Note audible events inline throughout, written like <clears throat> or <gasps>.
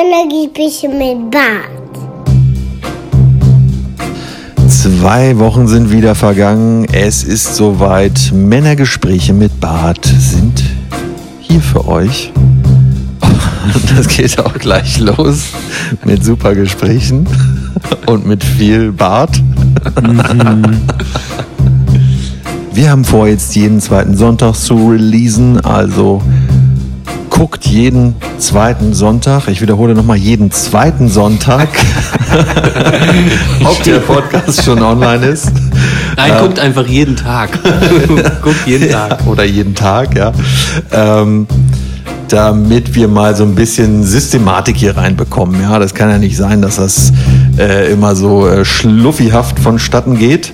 Männergespräche mit Bart. Zwei Wochen sind wieder vergangen. Es ist soweit. Männergespräche mit Bart sind hier für euch. Und <laughs> das geht auch gleich los mit super Gesprächen und mit viel Bart. Wir haben vor, jetzt jeden zweiten Sonntag zu releasen. Also guckt jeden zweiten Sonntag, ich wiederhole nochmal, jeden zweiten Sonntag, <laughs> ob der Podcast schon online ist. Nein, guckt einfach jeden Tag. <laughs> guckt jeden Tag. Oder jeden Tag, ja. Ähm, damit wir mal so ein bisschen Systematik hier reinbekommen. Ja, das kann ja nicht sein, dass das äh, immer so äh, schluffihaft vonstatten geht.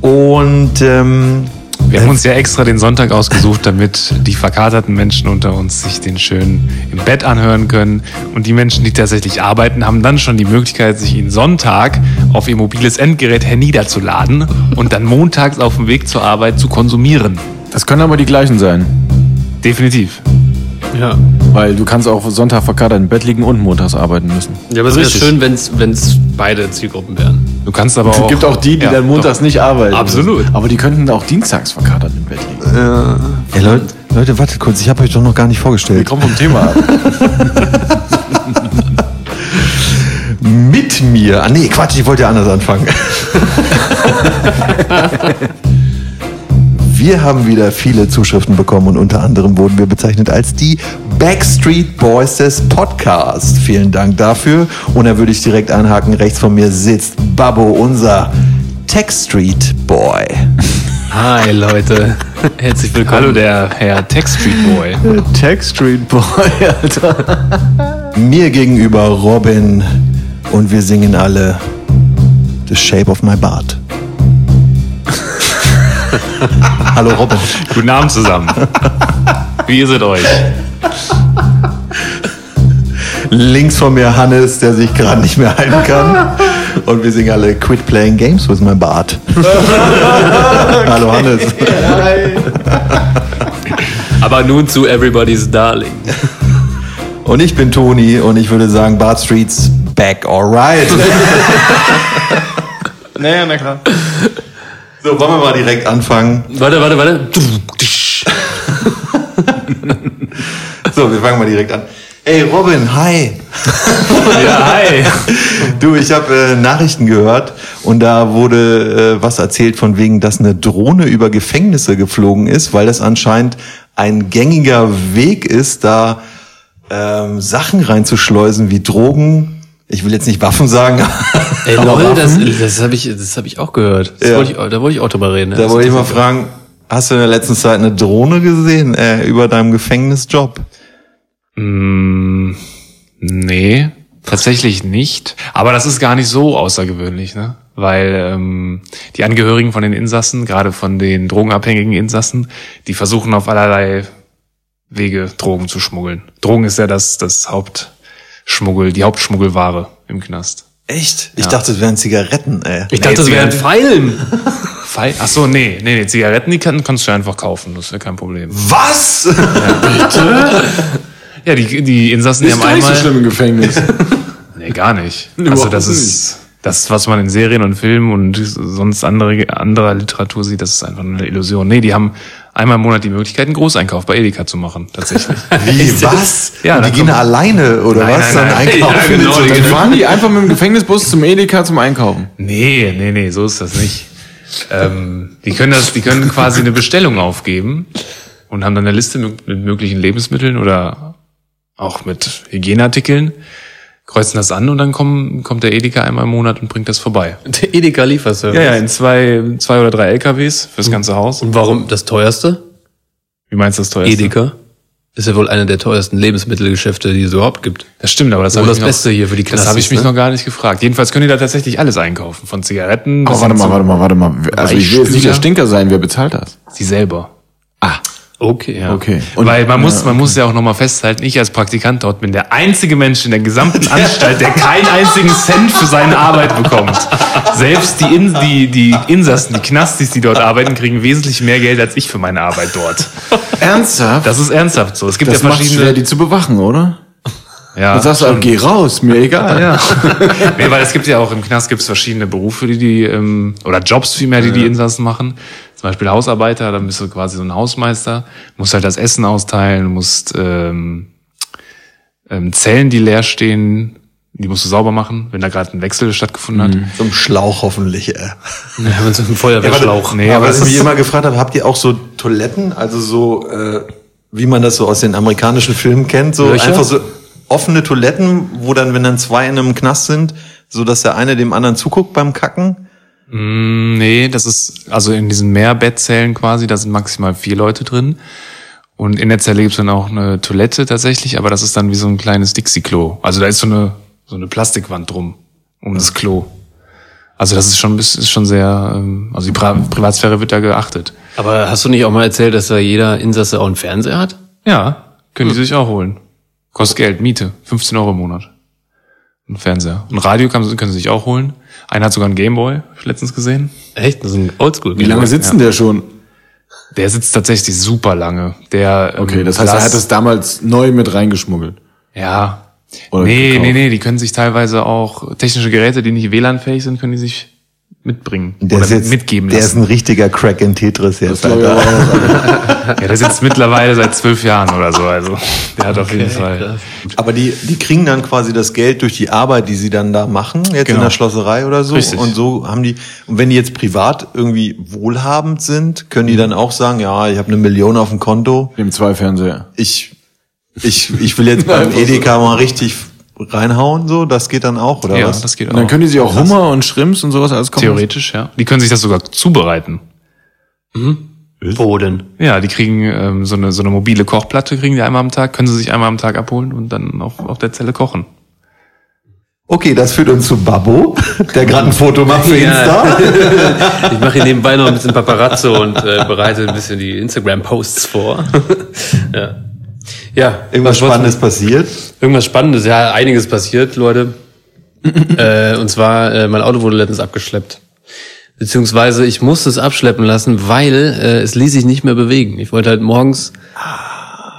Und ähm, wir haben uns ja extra den Sonntag ausgesucht, damit die verkaterten Menschen unter uns sich den schön im Bett anhören können. Und die Menschen, die tatsächlich arbeiten, haben dann schon die Möglichkeit, sich ihn Sonntag auf ihr mobiles Endgerät herniederzuladen und dann montags auf dem Weg zur Arbeit zu konsumieren. Das können aber die gleichen sein. Definitiv. Ja. Weil du kannst auch Sonntag verkatert im Bett liegen und montags arbeiten müssen. Ja, aber es wäre schön, wenn es beide Zielgruppen wären. Du kannst aber auch. Es gibt auch die, die Ja, dann montags doch. nicht arbeiten. Absolut. Müssen. Aber die könnten auch dienstags verkatert im Bett liegen. Ey, Leute, Leute, wartet kurz, ich habe euch doch noch gar nicht Wir vorgestellt. kommen vom Thema ab. <laughs> Mit mir. Ah nee, Quatsch, ich wollte ja anders anfangen. <laughs> Wir haben wieder viele Zuschriften bekommen und unter anderem wurden wir bezeichnet als die Backstreet Boys des Podcasts. Vielen Dank dafür. Und da würde ich direkt anhaken, rechts von mir sitzt Babbo, unser Tech Street Boy. Hi Leute, herzlich willkommen. Hallo, der Herr Tech Street Boy. Tech Street Boy, <laughs> Alter. Mir gegenüber Robin und wir singen alle The Shape of My Bart. <laughs> Hallo Robin. Guten Abend zusammen. Wie ist es euch? Links von mir Hannes, der sich gerade nicht mehr halten kann. <laughs> Und wir singen alle Quit Playing Games with My Bart. <laughs> Hallo Hannes. Aber nun zu Everybody's Darling. Und ich bin Toni und ich würde sagen, Bart Streets back alright. <laughs> Naja, na klar. So, wollen wir mal direkt anfangen. Warte, warte, warte. So, wir fangen mal direkt an. Ey, Robin, hi. <laughs> Ja, hi. Du, ich habe äh, Nachrichten gehört und da wurde äh, was erzählt von wegen, dass eine Drohne über Gefängnisse geflogen ist, weil das anscheinend ein gängiger Weg ist, da ähm, Sachen reinzuschleusen wie Drogen. Ich will jetzt nicht Waffen sagen. Ey, lol, das, das habe ich, das hab ich auch gehört. Ja. wollte ich, da wollte ich auch drüber reden. Da wollte ich mal fragen, hast du in der letzten Zeit eine Drohne gesehen äh, über deinem Gefängnisjob? Mm, nee, tatsächlich nicht. Aber das ist gar nicht so außergewöhnlich, ne? Weil ähm, die Angehörigen von den Insassen, gerade von den drogenabhängigen Insassen, die versuchen auf allerlei Wege Drogen zu schmuggeln. Drogen ist ja das, das Hauptschmuggel, die Hauptschmuggelware im Knast. Echt? Ich dachte, es wären Zigaretten, ey. Ich dachte, das wären Pfeilen. <laughs> Pfeil? Ach so, nee, nee, nee, Zigaretten, die kann, kannst du ja einfach kaufen, das wäre kein Problem. Was? Ja, <laughs> die, die Insassen, die Ist haben gar nicht so einmal... schlimm im Gefängnis. <laughs> Nee, gar nicht. <laughs> Also das ist das, was man in Serien und Filmen und sonst andere anderer Literatur sieht, das ist einfach eine Illusion. Nee, die haben einmal im Monat die Möglichkeit, einen Großeinkauf bei Edeka zu machen, tatsächlich. <laughs> Wie, was? Ja, die dann gehen kommt- alleine, oder Nein, was? nein, Dann nein. einkaufen? Ja, genau, Dann gehen- fahren die einfach mit dem Gefängnisbus zum Edeka zum Einkaufen. nee, nee, nee, so ist das nicht. ähm, die können das, die können quasi eine Bestellung aufgeben und haben dann eine Liste mit, mit möglichen Lebensmitteln oder auch mit Hygieneartikeln, kreuzen das an und dann kommen, kommt der Edeka einmal im Monat und bringt das vorbei. Der Edeka Lieferservice. Ja, ja, in zwei, zwei oder drei LKWs fürs ganze Haus. Und warum das teuerste? Wie meinst du das teuerste? Edeka. Ist ja wohl eine der teuersten Lebensmittelgeschäfte, die es überhaupt gibt. Das stimmt, aber das Wohl habe das ich, Beste hier für die das habe ich mich ne? noch gar nicht gefragt. Jedenfalls können die da tatsächlich alles einkaufen. Von Zigaretten bis Aber warte mal, warte mal, warte mal. Also ich will jetzt nicht der. Stinker sein, wer bezahlt das? Sie selber. Okay, ja. okay. Weil man muss, ja, man muss ja auch nochmal festhalten, ich als Praktikant dort bin der einzige Mensch in der gesamten <laughs> Anstalt, der keinen einzigen Cent für seine Arbeit bekommt. Selbst die, In die, die Insassen, die Knastis, die dort arbeiten, kriegen wesentlich mehr Geld als ich für meine Arbeit dort. Ernsthaft? Das ist ernsthaft so. Es gibt das ja verschiedene. schwer, die zu bewachen, oder? Ja, Dann sagst du, schon. geh raus, mir egal. Ja. nee, weil es gibt ja auch im Knast gibt's verschiedene Berufe, die die, ähm, oder Jobs vielmehr, die die Insassen machen. Zum Beispiel Hausarbeiter, dann bist du quasi so ein Hausmeister, musst halt das Essen austeilen, musst ähm, ähm, Zellen, die leer stehen, die musst du sauber machen, wenn da gerade ein Wechsel stattgefunden hat. So ein Schlauch hoffentlich. Äh. Ja, mit so einem Feuerwehrschlauch. Nee, aber aber was ich mich immer gefragt habe, habt ihr auch so Toiletten, also so, äh, wie man das so aus den amerikanischen Filmen kennt, so Löcher? einfach so offene Toiletten, wo dann, wenn dann zwei in einem Knast sind, so dass der eine dem anderen zuguckt beim Kacken? Mm, nee, das ist, also in diesen Mehrbettzellen quasi, da sind maximal vier Leute drin. Und in der Zelle gibt's dann auch eine Toilette tatsächlich, aber das ist dann wie so ein kleines Dixie-Klo. Also da ist so eine, so eine Plastikwand drum, um das Klo. Also das ist schon, ist schon sehr, ähm, also die Pri Privatsphäre wird da geachtet. Aber hast du nicht auch mal erzählt, dass da jeder Insasse auch einen Fernseher hat? Ja, können die sich auch holen. Kostet Geld, Miete, 15 Euro im Monat. Ein Fernseher. Ein Radio können sie sich auch holen. Einer hat sogar einen Gameboy, letztens gesehen. Echt? Das ist ein Oldschool. Wie lange sitzt denn der schon? Der sitzt tatsächlich super lange. Der, ähm, Okay, das heißt, er hat es damals neu mit reingeschmuggelt. Ja. Oder nee, gekauft. nee, nee, die können sich teilweise auch technische Geräte, die nicht WLAN-fähig sind, können die sich mitbringen. Der oder ist jetzt, mitgeben der ist lassen. ein richtiger Crack in Tetris jetzt. ich Alter. <laughs> ja, der sitzt mittlerweile seit zwölf Jahren oder so. Also der hat auf jeden Fall. Aber die, die kriegen dann quasi das Geld durch die Arbeit, die sie dann da machen, jetzt Genau. in der Schlosserei oder so. Richtig. Und so haben die, und wenn die jetzt privat irgendwie wohlhabend sind, können die dann auch sagen, ja, ich habe eine Million auf dem Konto, Dem zwei Fernseher. ich, ich, ich will jetzt beim <laughs> Edeka mal richtig reinhauen, so, das geht dann auch, oder Ja, was? das geht Und dann auch. können die sich auch Hummer und Shrimps und sowas alles kaufen. Theoretisch, ja. Die können sich das sogar zubereiten. Wo denn? Ja, die kriegen ähm, so eine so eine mobile Kochplatte, kriegen die einmal am Tag, können sie sich einmal am Tag abholen und dann auf, auf der Zelle kochen. Okay, das führt uns zu Babbo, der gerade ein Foto macht für Ja. Insta. <laughs> Ich mache hier nebenbei noch ein bisschen Paparazzo und äh, bereite ein bisschen die Instagram-Posts vor. <laughs> ja. Ja, Irgendwas Spannendes passiert. Irgendwas Spannendes, ja, einiges passiert, Leute. <laughs> äh, und zwar, äh, mein Auto wurde letztens abgeschleppt. Beziehungsweise ich musste es abschleppen lassen, weil äh, es ließ sich nicht mehr bewegen. Ich wollte halt morgens.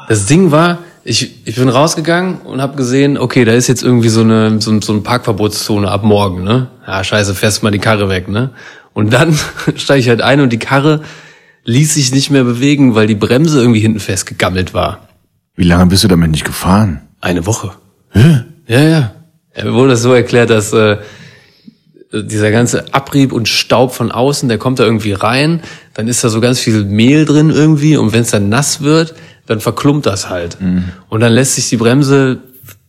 Das Ding war, ich, ich bin rausgegangen und habe gesehen, okay, da ist jetzt irgendwie so eine so, so eine Parkverbotszone ab morgen, ne? Ja, scheiße, fährst mal die Karre weg, ne? Und dann <laughs> steige ich halt ein und die Karre ließ sich nicht mehr bewegen, weil die Bremse irgendwie hinten festgegammelt war. Wie lange bist du damit nicht gefahren? Eine Woche. Ja, ja. Er wurde das so erklärt, dass äh, dieser ganze Abrieb und Staub von außen, der kommt da irgendwie rein, dann ist da so ganz viel Mehl drin irgendwie und wenn es dann nass wird, dann verklumpt das halt. Und dann lässt sich die Bremse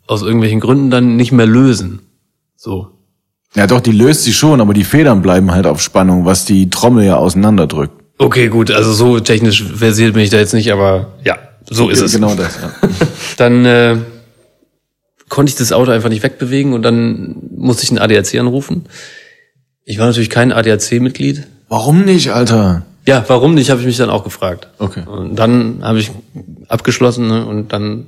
aus irgendwelchen Gründen dann nicht mehr lösen. So. Ja doch, die löst sich schon, aber die Federn bleiben halt auf Spannung, was die Trommel ja auseinanderdrückt. Okay, gut, also so technisch versiert bin ich da jetzt nicht, aber ja, so ist Ja, es. Genau das, ja. <laughs> Dann äh, konnte ich das Auto einfach nicht wegbewegen und dann musste ich einen ADAC anrufen. Ich war natürlich kein ADAC-Mitglied. Warum nicht, Alter? Ja, warum nicht, habe ich mich dann auch gefragt. Okay. Und dann habe ich abgeschlossen ne, und dann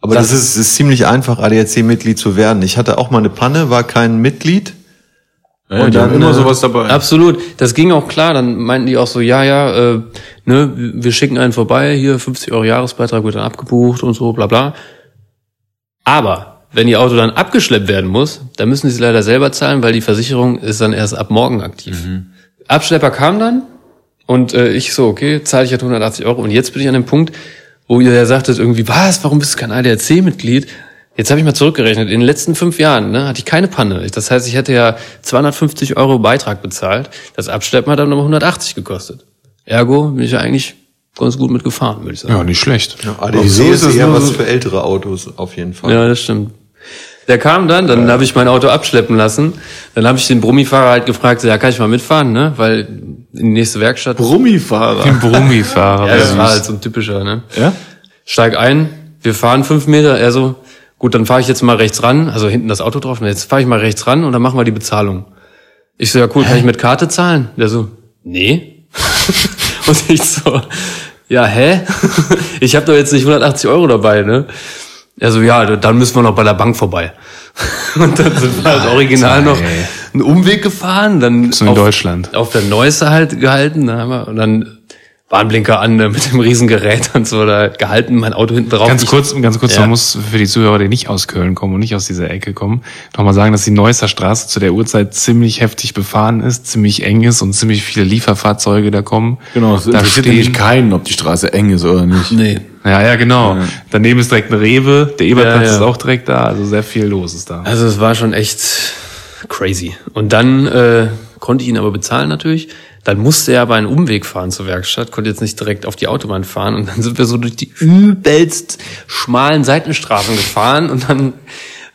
Aber das, ist, ist ziemlich einfach, ADAC-Mitglied zu werden. Ich hatte auch mal eine Panne, war kein Mitglied. Ja, Und dann, immer äh, sowas dabei. Absolut. Das ging auch klar. Dann meinten die auch so, ja, ja, äh, ne, wir schicken einen vorbei, hier 50 Euro Jahresbeitrag wird dann abgebucht und so, bla bla. Aber wenn ihr Auto dann abgeschleppt werden muss, dann müssen sie es leider selber zahlen, weil die Versicherung ist dann erst ab morgen aktiv. Abschlepper kam dann und äh, ich so, okay, zahle ich halt 180 Euro. Und jetzt bin ich an dem Punkt, wo ihr ja sagtet irgendwie, was, warum bist du kein ADAC-Mitglied? Jetzt habe ich mal zurückgerechnet. In den letzten fünf Jahren ne, hatte ich keine Panne. Das heißt, ich hätte ja 250 Euro Beitrag bezahlt. Das Abschleppen hat dann nochmal 180 gekostet. Ergo bin ich ja eigentlich ganz gut mitgefahren, würde ich sagen. Ja, nicht schlecht. ADAC Wieso ist, ist das eher was so- für ältere Autos, auf jeden Fall. Ja, das stimmt. Der kam dann, dann habe ich mein Auto abschleppen lassen. Dann habe ich den Brummifahrer halt gefragt, so, ja, kann ich mal mitfahren, ne? Weil in die nächste Werkstatt. Brummifahrer. Brummifahrer. <laughs> ja, das war halt so ein typischer, ne? Ja? Steig ein, wir fahren fünf Meter, er so, gut, dann fahre ich jetzt mal rechts ran, also hinten das Auto drauf, und jetzt fahre ich mal rechts ran und dann machen wir die Bezahlung. Ich so, ja cool, kann ich mit Karte zahlen? Der so, nee. <laughs> und ich so, ja, hä? <laughs> ich habe doch jetzt nicht 180 Euro dabei, ne? Er so, ja, dann müssen wir noch bei der Bank vorbei. <laughs> und dann sind wir halt original noch einen Umweg gefahren, dann du in Deutschland? auf der Neueste halt gehalten, da haben wir, und dann Warnblinker an ne, mit dem Riesengerät und so da gehalten, mein Auto hinten drauf. Ganz Ich- kurz, ganz kurz, Ja. man muss für die Zuhörer, die nicht aus Köln kommen und nicht aus dieser Ecke kommen, nochmal sagen, dass die Neusser Straße zu der Uhrzeit ziemlich heftig befahren ist, ziemlich eng ist und ziemlich viele Lieferfahrzeuge da kommen. Genau, es da interessiert nämlich keinen, ob die Straße eng ist oder nicht. Nee. Ja, ja, genau. Daneben ist direkt ein Rewe, der Eberplatz Ja, ja. ist auch direkt da, also sehr viel los ist da. Also es war schon echt crazy. Und dann äh, konnte ich ihn aber bezahlen natürlich. Dann musste er aber einen Umweg fahren zur Werkstatt, konnte jetzt nicht direkt auf die Autobahn fahren. Und dann sind wir so durch die übelst schmalen Seitenstraßen gefahren. Und dann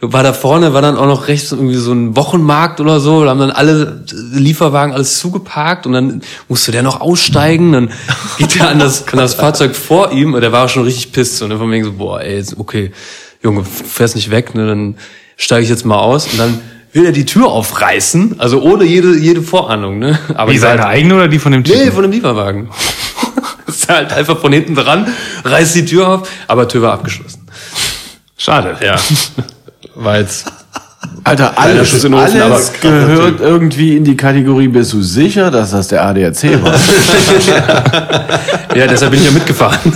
war da vorne, war dann auch noch rechts irgendwie so ein Wochenmarkt oder so. Da haben dann alle Lieferwagen alles zugeparkt. Und dann musste der noch aussteigen. Dann geht er an das, an das Fahrzeug vor ihm. Und der war schon richtig pisst. Und dann von wegen so, boah, ey, okay, Junge, fährst nicht weg. Ne? Dann steige ich jetzt mal aus. Und dann will er die Tür aufreißen, also ohne jede, jede Vorahnung, ne? Aber Wie die seine halt- eigene oder die von dem Typen? Nee, von dem Lieferwagen. <laughs> ist halt einfach von hinten dran, reißt die Tür auf, aber Tür war abgeschlossen. Schade. Ja. War jetzt. Alter, alles, Schuss in den Ofen, alles aber- gehört irgendwie in die Kategorie, bist du sicher, dass das der ADAC war? <laughs> Ja, deshalb bin ich ja mitgefahren.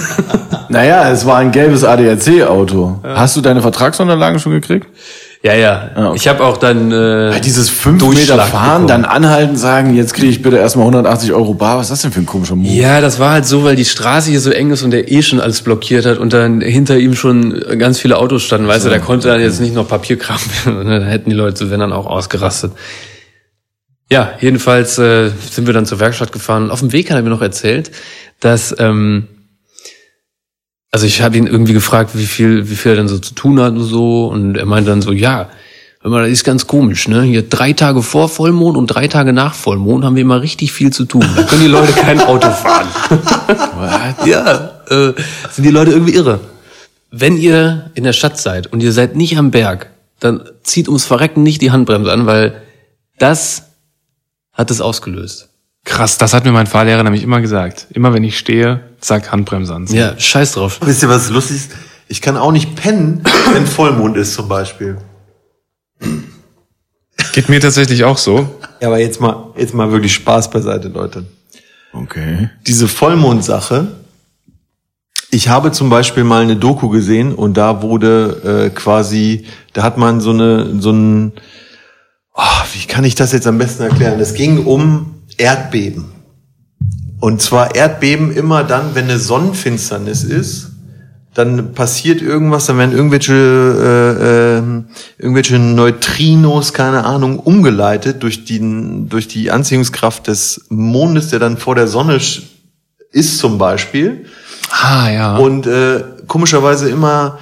naja, es war ein gelbes ADAC-Auto. Hast du deine Vertragsunterlagen schon gekriegt? Ja, ja. Ah, okay. Ich habe auch dann. Äh, Ja, dieses 5 Durchschlag Meter fahren, bekommen. dann anhalten, sagen, jetzt kriege ich bitte erstmal 180 Euro bar. Was ist das denn für ein komischer Move? Ja, das war halt so, weil die Straße hier so eng ist und der eh schon alles blockiert hat und dann hinter ihm schon ganz viele Autos standen, weißt du, da konnte dann jetzt nicht noch Papierkram werden. Da hätten die Leute, wenn dann auch ausgerastet. Ja, jedenfalls äh, sind wir dann zur Werkstatt gefahren. Auf dem Weg hat er mir noch erzählt, dass ähm, also ich habe ihn irgendwie gefragt, wie viel, wie viel er denn so zu tun hat und so, und er meinte dann so, ja, hör mal, das ist ganz komisch, ne? Hier drei Tage vor Vollmond und drei Tage nach Vollmond haben wir immer richtig viel zu tun. Da können die Leute kein Auto fahren. <laughs> ja, äh, sind die Leute irgendwie irre. Wenn ihr in der Stadt seid und ihr seid nicht am Berg, dann zieht ums Verrecken nicht die Handbremse an, weil das hat es ausgelöst. Krass, das hat mir mein Fahrlehrer nämlich immer gesagt. Immer wenn ich stehe, sag Handbremse anziehen. Ja, scheiß drauf. Wisst ihr, was lustig ist? Ich kann auch nicht pennen, wenn Vollmond ist zum Beispiel. Geht mir tatsächlich auch so. Ja, aber jetzt mal, jetzt mal wirklich Spaß beiseite, Leute. Okay. Diese Vollmondsache. Ich habe zum Beispiel mal eine Doku gesehen und da wurde äh, quasi, da hat man so eine, so ein, oh, wie kann ich das jetzt am besten erklären? Es ging um Erdbeben. Und zwar Erdbeben immer dann, wenn eine Sonnenfinsternis ist, dann passiert irgendwas, dann werden irgendwelche, äh, äh, irgendwelche Neutrinos, keine Ahnung, umgeleitet durch die, durch die Anziehungskraft des Mondes, der dann vor der Sonne ist zum Beispiel. Ah, ja. Und äh, komischerweise immer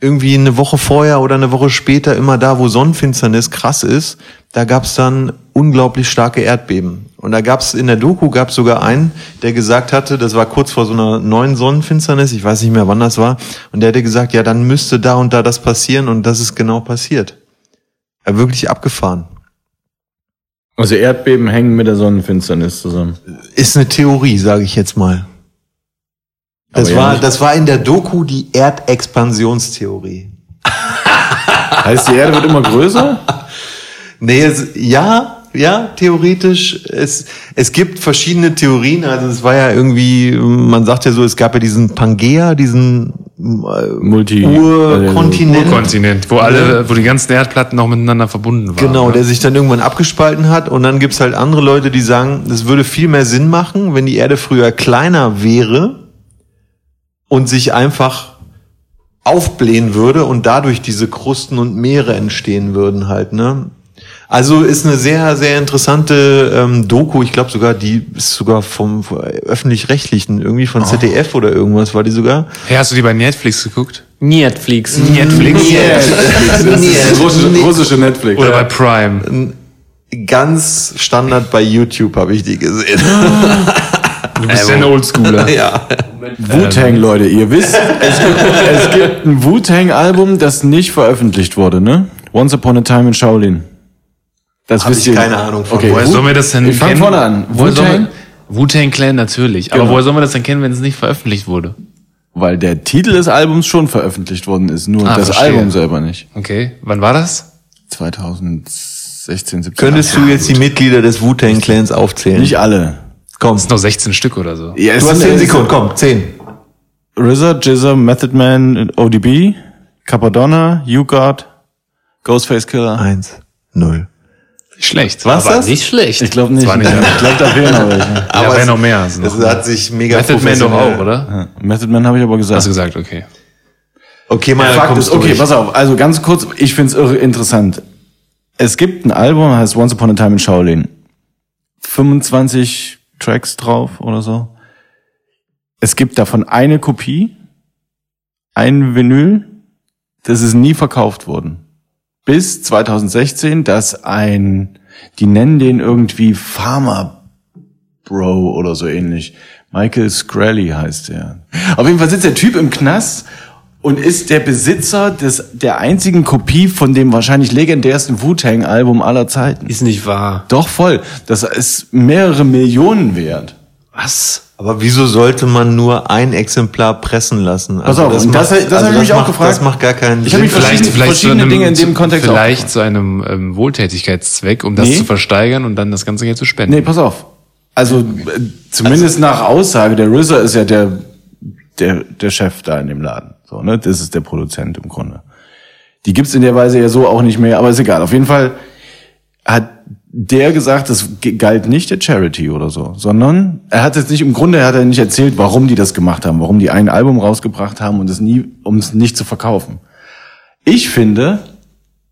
irgendwie eine Woche vorher oder eine Woche später, immer da, wo Sonnenfinsternis krass ist, da gab's dann unglaublich starke Erdbeben. Und da gab's in der Doku gab's sogar einen, der gesagt hatte, das war kurz vor so einer neuen Sonnenfinsternis, ich weiß nicht mehr, wann das war, und der hätte gesagt, ja, dann müsste da und da das passieren und das ist genau passiert. Ja, wirklich abgefahren. Also Erdbeben hängen mit der Sonnenfinsternis zusammen. Ist eine Theorie, sage ich jetzt mal. Das ja war, nicht- das war in der Doku die Erdexpansionstheorie. Heißt, die Erde wird immer größer? <laughs> Nee, es, ja, ja, theoretisch. Es, es gibt verschiedene Theorien. Also es war ja irgendwie, man sagt ja so, es gab ja diesen Pangea, diesen äh, Multi- Urkontinent. Urkontinent, wo alle, wo die ganzen Erdplatten noch miteinander verbunden waren. Genau, ne? der sich dann irgendwann abgespalten hat. Und dann gibt's halt andere Leute, die sagen, es würde viel mehr Sinn machen, wenn die Erde früher kleiner wäre und sich einfach aufblähen würde und dadurch diese Krusten und Meere entstehen würden halt, ne? Also ist eine sehr, sehr interessante ähm, Doku. Ich glaube sogar, die ist sogar vom vom öffentlich-rechtlichen, irgendwie von ZDF oder irgendwas war die sogar. Hey, hast du die bei Netflix geguckt? Netflix. Netflix? Russische, russische Netflix. Oder bei Prime? Ganz Standard bei YouTube habe ich die gesehen. Du bist ja ein Oldschooler. <laughs> ja. Wu-Tang, Leute, ihr wisst, es gibt, es gibt ein Wu-Tang-Album, das nicht veröffentlicht wurde, ne? Once Upon a Time in Shaolin. Das Hab wisst ich ihr. keine Ahnung von. Okay, Woher sollen wir das denn Ich fang kennen? vorne an. Woher sollen Wu-Tang? wir- Wu-Tang Clan natürlich. Aber Genau. woher sollen wir das denn kennen, wenn es nicht veröffentlicht wurde? Weil der Titel des Albums schon veröffentlicht worden ist, nur Ah, das verstehe. Album selber nicht. Okay. Wann war das? 2016, 17. Könntest du jetzt die Mitglieder des Wu-Tang Clans aufzählen? Nicht alle. Komm, Das sind noch 16 Stück oder so. Ja, es du hast sind- 10 Sekunden, komm, 10. RZA, Jizza, Method Man, ODB, Capadonna, YouGod, Ghostface Killer. 1, 0. Schlecht. Was Aber das? nicht schlecht. Ich glaube nicht. Nicht- <laughs> ich glaube, da fehlen noch welche. <laughs> Ja, es- wäre noch mehr. Das noch hat sich mega Method Man doch auch, oder? Ja, Method Man habe ich aber gesagt. Hast du gesagt, okay. Okay, mal Fakt kommst ist, okay, durch. pass auf. Also ganz kurz, ich find's irre interessant. Es gibt ein Album, heißt Once Upon a Time in Shaolin. 25 Tracks drauf oder so. Es gibt davon eine Kopie, ein Vinyl, das ist nie verkauft worden. Bis 2016, dass ein, die nennen den irgendwie Pharma Bro oder so ähnlich. Michael Scrally heißt er. Auf jeden Fall sitzt der Typ im Knast und ist der Besitzer des, der einzigen Kopie von dem wahrscheinlich legendärsten Wu-Tang-Album aller Zeiten. Ist nicht wahr. Doch voll. Das ist mehrere Millionen wert. Was? Aber wieso sollte man nur ein Exemplar pressen lassen? Pass auf, und das- das hab ich mich auch macht, gefragt. Das macht gar keinen Ich hab Sinn. mich verschiedene- verschiedene zu Dinge in dem Kontext auch Vielleicht zu einem ähm, Wohltätigkeitszweck, um das Nee. zu versteigern und dann das ganze Geld zu spenden. Nee, pass auf. Also äh, zumindest nach Aussage, der RZA ist ja der, der, der Chef da in dem Laden. So, ne? Das ist der Produzent im Grunde. Die gibt's in der Weise ja so auch nicht mehr, aber ist egal. Auf jeden Fall hat der gesagt, das galt nicht der Charity oder so, sondern er hat jetzt nicht, im Grunde hat er nicht erzählt, warum die das gemacht haben, warum die ein Album rausgebracht haben und es nie, um es nicht zu verkaufen. Ich finde,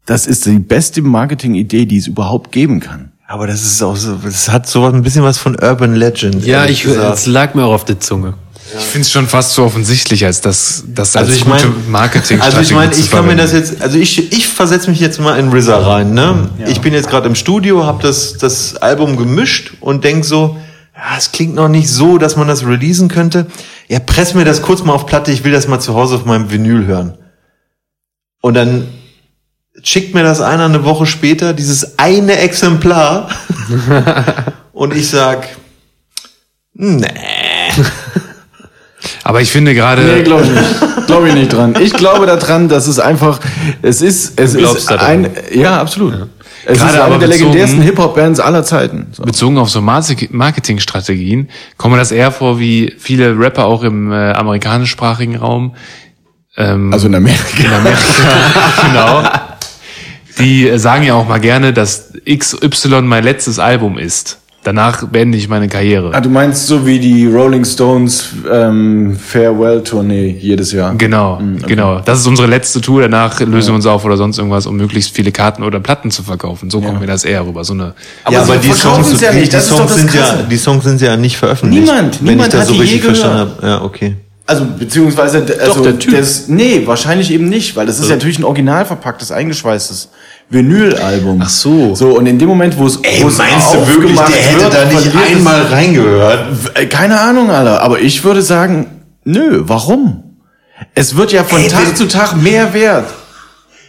das ist die beste Marketing-Idee, die es überhaupt geben kann. Aber das ist auch so, das hat so ein bisschen was von Urban Legend. Ja, ich gesagt. es lag mir auch auf der Zunge. Ich finde es schon fast so offensichtlich, als dass das als Also ich gute Marketing also ich meine, ich kann mir das jetzt, also ich, ich versetze mich jetzt mal in RZA rein, ne? Ich bin jetzt gerade im Studio, habe das, das Album gemischt und denk so, ja, es klingt noch nicht so, dass man das releasen könnte. Ja, press mir das kurz mal auf Platte, ich will das mal zu Hause auf meinem Vinyl hören. Und dann schickt mir das einer eine Woche später, dieses eine Exemplar. <laughs> und ich sag, nee. <laughs> Aber ich finde gerade, Nee, glaube ich nicht. Glaube ich nicht dran. Ich glaube daran, dass es einfach, es ist, es glaubst ist daran? ein, ja, absolut. Es Gerade ist eine aber der bezogen- legendärsten Hip-Hop-Bands aller Zeiten. So. bezogen auf so Marketingstrategien, kommt mir das eher vor wie viele Rapper auch im äh, amerikanischsprachigen Raum. Ähm, Also in Amerika. in Amerika, <laughs> genau. Die äh, sagen ja auch mal gerne, dass XY mein letztes Album ist. Danach beende ich meine Karriere. Ah, du meinst so wie die Rolling Stones ähm, Farewell-Tournee jedes Jahr. Genau, genau. Das ist unsere letzte Tour. Danach lösen wir uns auf oder sonst irgendwas, um möglichst viele Karten oder Platten zu verkaufen. So kommt mir das eher rüber. So eine. Aber ja, aber die Songs, es ja die, nicht, die doch Songs sind ja, die Songs sind ja nicht veröffentlicht. Niemand, wenn niemand ich das hat so die je richtig verstanden gehört. habe. Ja, okay. Also, beziehungsweise, also, der Typ. Das, nee, wahrscheinlich eben nicht, weil das ist ja natürlich ein original verpacktes, eingeschweißtes Vinylalbum. Ach so. So, und in dem Moment, wo es, wo es aufgemacht wird, verliert es- reingehört? Äh, Keine Ahnung, Alter. Aber ich würde sagen, nö, warum? Es wird ja von Ey, Tag zu Tag mehr wert.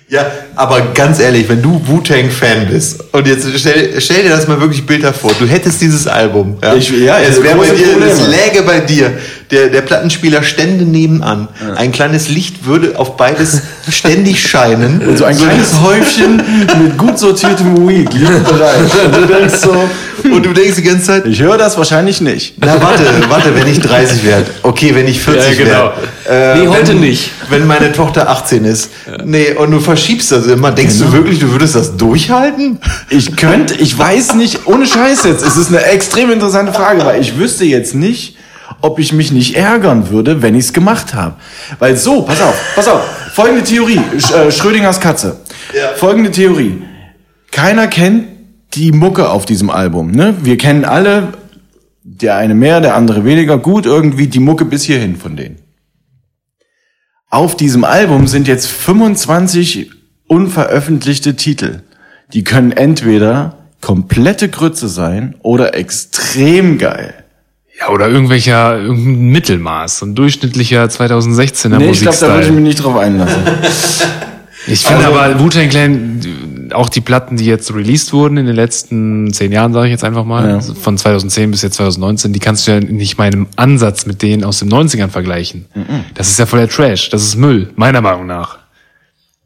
Ja, aber ganz ehrlich, wenn du Wu-Tang-Fan bist und jetzt stell, stell dir das mal wirklich bildhaft vor, du hättest dieses Album. Ja, Ich- ja, es wäre bei dir, es läge bei dir, der, der Plattenspieler stände nebenan. Ein kleines Licht würde auf beides ständig scheinen. Und so ein kleines Häufchen mit gut sortiertem Weed liegt bereit. Und du denkst so, Und du denkst die ganze Zeit, ich höre das wahrscheinlich nicht. na warte, warte, wenn ich 30 werde. Okay, wenn ich 40 Ja, genau. werde. Nee, heute wenn, nicht. Wenn meine Tochter 18 ist. Nee, und du verschiebst das immer. Denkst Genau. du wirklich, du würdest das durchhalten? Ich könnte, ich weiß nicht, ohne Scheiß jetzt, es ist eine extrem interessante Frage, weil ich wüsste jetzt nicht, ob ich mich nicht ärgern würde, wenn ich es gemacht habe. Weil so, pass auf, pass auf, folgende Theorie, Sch äh, Schrödingers Katze. Ja. Folgende Theorie. Keiner kennt die Mucke auf diesem Album. Ne? Wir kennen alle, der eine mehr, der andere weniger, gut irgendwie die Mucke bis hierhin von denen. Auf diesem Album sind jetzt 25 unveröffentlichte Titel. Die können entweder komplette Grütze sein oder extrem geil. Ja, oder irgendwelcher, irgendein Mittelmaß. So ein durchschnittlicher 2016er Nee, ich glaube, da würde ich mich nicht drauf einlassen. <laughs> Ich finde aber Wu-Tang Clan, auch die Platten, die jetzt released wurden in den letzten zehn Jahren, sage ich jetzt einfach mal, Ja. also von 2010 bis jetzt 2019, die kannst du ja nicht im Ansatz mit denen aus den 90ern vergleichen. Das ist ja voller Trash, das ist Müll, meiner Meinung nach.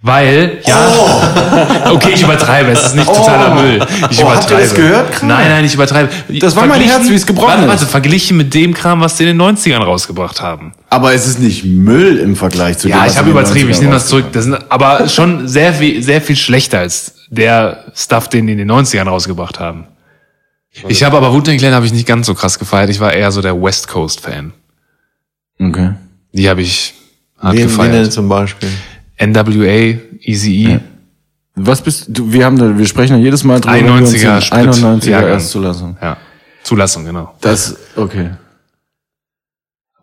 Weil, ja, okay, ich übertreibe, es ist nicht totaler Müll. Ich Oh, habt ihr das gehört gerade? Nein, nein, ich übertreibe. Das war mein Herz, wie es gebrochen warte, ist. Warte, verglichen mit dem Kram, was die in den 90ern rausgebracht haben. Aber es ist nicht Müll im Vergleich zu dem, Ja, was ich habe in den übertrieben, ich 90ern nehme das zurück. Das sind aber schon sehr viel, sehr viel schlechter als der Stuff, den die in den 90ern rausgebracht haben. Ich habe aber Wu-Tang Clan habe ich nicht ganz so krass gefeiert. Ich war eher so der West Coast Fan. Okay. Die habe ich hart Wen, wen denn gefeiert. zum Beispiel? NWA, Eazy-E. Was bist du? Wir haben da, wir sprechen ja jedes Mal drüber. wenn wir uns 91er den Sprit. 91er Jahrgang. Erstzulassung. Ja. Zulassung, genau. Das, okay.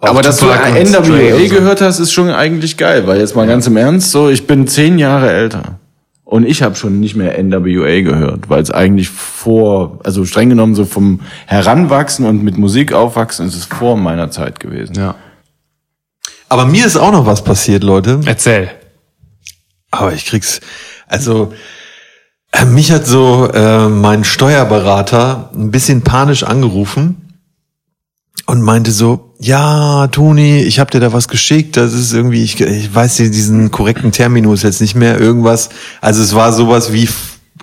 Auch Aber dass du NWA gehört hast, ist schon eigentlich geil, weil jetzt mal ganz im Ernst so, ich bin zehn Jahre älter. Und ich habe schon nicht mehr NWA gehört, weil es eigentlich vor, also streng genommen so vom Heranwachsen und mit Musik aufwachsen, ist es vor meiner Zeit gewesen. Ja. Aber mir ist auch noch was passiert, Leute. Erzähl. Aber ich krieg's, also äh, mich hat so äh, mein Steuerberater ein bisschen panisch angerufen und meinte so, ja, Toni, ich habe dir da was geschickt, das ist irgendwie, ich, ich weiß diesen korrekten Terminus jetzt nicht mehr, irgendwas, also es war sowas wie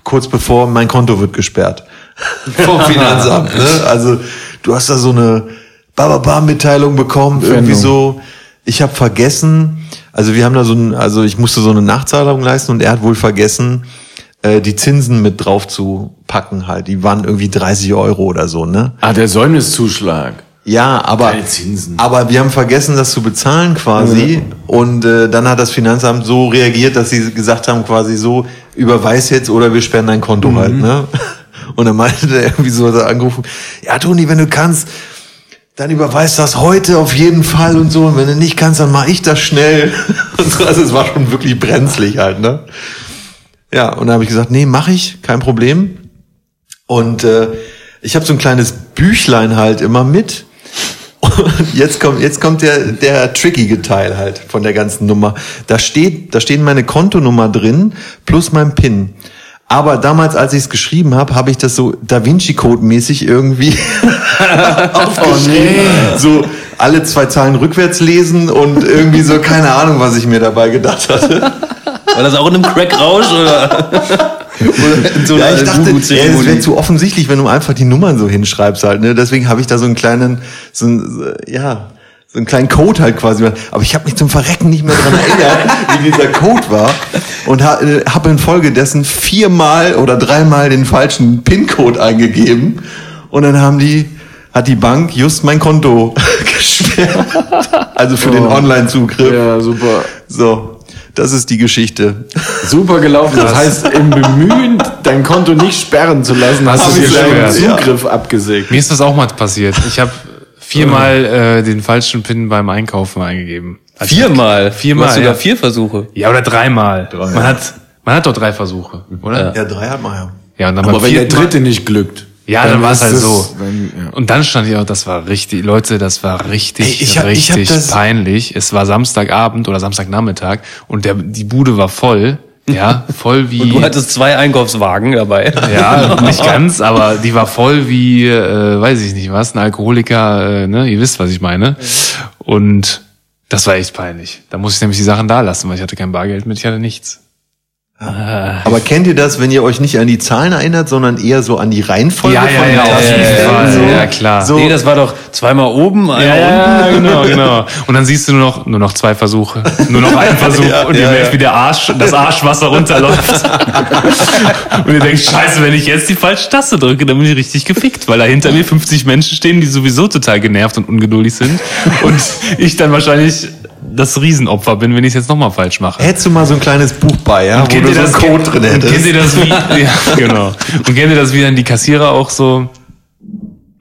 kurz bevor mein Konto wird gesperrt. <laughs> Vom Finanzamt, ne? Also du hast da so eine Bababa-Mitteilung bekommen, irgendwie so, ich habe vergessen, also wir haben da so ein, also ich musste so eine Nachzahlung leisten und er hat wohl vergessen, äh, die Zinsen mit drauf zu packen halt. Die waren irgendwie 30 Euro oder so, ne? Ah, der Säumniszuschlag. Ja, aber, aber wir haben vergessen, das zu bezahlen quasi. Und äh, dann hat das Finanzamt so reagiert, dass sie gesagt haben, quasi so, überweis jetzt oder wir sperren dein Konto halt, ne? <laughs> Und dann meinte der irgendwie so, hat er angerufen, ja, Toni, wenn du kannst, dann überweist das heute auf jeden Fall und so. Und wenn du nicht kannst, dann mache ich das schnell. <laughs> Und so, also es war schon wirklich brenzlig halt, ne? Ja, und dann habe ich gesagt, nee, mache ich, kein Problem. Und äh, ich habe so ein kleines Büchlein halt immer mit. Und jetzt kommt, jetzt kommt der, der trickige Teil halt von der ganzen Nummer. Da steht, da stehen meine Kontonummer drin plus mein PIN. Aber damals, als ich es geschrieben habe, habe ich das so Da Vinci Code mäßig irgendwie <laughs> <laughs> aufgeschrieben. So alle zwei Zahlen rückwärts lesen und irgendwie so keine Ahnung, was ich mir dabei gedacht hatte. <laughs> War das auch in einem Crack-Rausch oder? oder so Ja, ich dachte, Voodoo-Zeremonie? wäre zu offensichtlich, wenn du einfach die Nummern so hinschreibst halt. Ne? Deswegen habe ich da so einen kleinen, so ein, ja, so einen kleinen Code halt quasi. Aber ich habe mich zum Verrecken nicht mehr dran erinnert, wie dieser Code war. Und ha, äh, habe infolgedessen viermal oder dreimal den falschen PIN-Code eingegeben. Und dann haben die, hat die Bank just mein Konto <laughs> gesperrt. Also für den Online-Zugriff. Ja, super. So, das ist die Geschichte. Super gelaufen. Das <laughs> heißt, im Bemühen, dein Konto nicht sperren zu lassen, hast Hab du ich dir deinen gesperrt, Zugriff abgesägt. Mir ist das auch mal passiert. Ich habe viermal äh, den falschen PIN beim Einkaufen eingegeben. Also Viermal. Viermal, Du hast sogar ja. vier Versuche. Ja, oder dreimal. Man hat, man hat doch drei Versuche, oder? Ja, drei hat man ja. Ja, und dann Aber wenn der dritte nicht glückt. Ja, dann, war es ist halt das- so. Dann, ja. Und dann stand ich auch, das war richtig, Leute, das war richtig, Ey, ich hab- ich hab richtig das- peinlich. Es war Samstagabend oder Samstagnachmittag und der, die Bude war voll. Ja, voll wie. Und du hattest zwei Einkaufswagen dabei. ja, <laughs> nicht ganz, aber die war voll wie, äh, weiß ich nicht was, ein Alkoholiker, äh, ne, ihr wisst, was ich meine. Und das war echt peinlich. Da muss ich nämlich die Sachen da lassen, weil ich hatte kein Bargeld mit, ich hatte nichts. Aber kennt ihr das, wenn ihr euch nicht an die Zahlen erinnert, sondern eher so an die Reihenfolge Ja, ja, von ja, Tastenfeldern? Fall. So? Ja, klar. So, Nee, das war doch zweimal oben, einmal Ja, unten. ja, genau, <laughs> genau. Und dann siehst du nur noch, nur noch zwei Versuche. Nur noch einen Versuch. Ja, und ihr ja, merkt, ja. wie der Arsch, das Arschwasser runterläuft. <laughs> und ihr denkt, scheiße, wenn ich jetzt die falsche Taste drücke, dann bin ich richtig gefickt, weil da hinter mir 50 Menschen stehen, die sowieso total genervt und ungeduldig sind. Und ich dann wahrscheinlich das Riesenopfer bin, wenn ich es jetzt nochmal falsch mache. hättest du mal so ein kleines Buch bei, ja, wo Kennt du ihr so das, Code drin und hättest. kennt ihr das wie, ja, <laughs> genau. Und kennt ihr das, wie dann die Kassierer auch so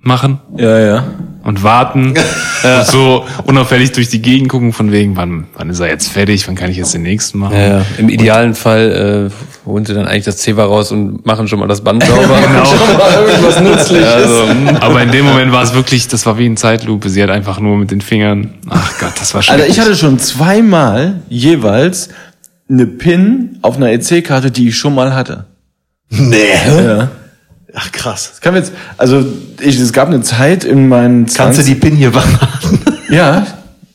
machen? Ja, ja. Und warten und <laughs> so unauffällig durch die Gegend gucken von wegen, wann, wann ist er jetzt fertig, wann kann ich jetzt den nächsten machen. Ja, ja. Im idealen Fall äh, holen sie dann eigentlich das Zewa raus und machen schon mal das Band sauber. <laughs> Genau. Irgendwas Nützliches. Also, Aber in dem Moment war es wirklich, das war wie in Zeitlupe. Sie hat einfach nur mit den Fingern, ach Gott, das war Alter, schrecklich. ich hatte schon zweimal jeweils eine PIN auf einer EC-Karte, die ich schon mal hatte. Nee. Ja. Ach krass. Das kann jetzt, also ich, es gab eine Zeit in meinen Kannst du 20 die PIN hier verraten? <laughs> Ja.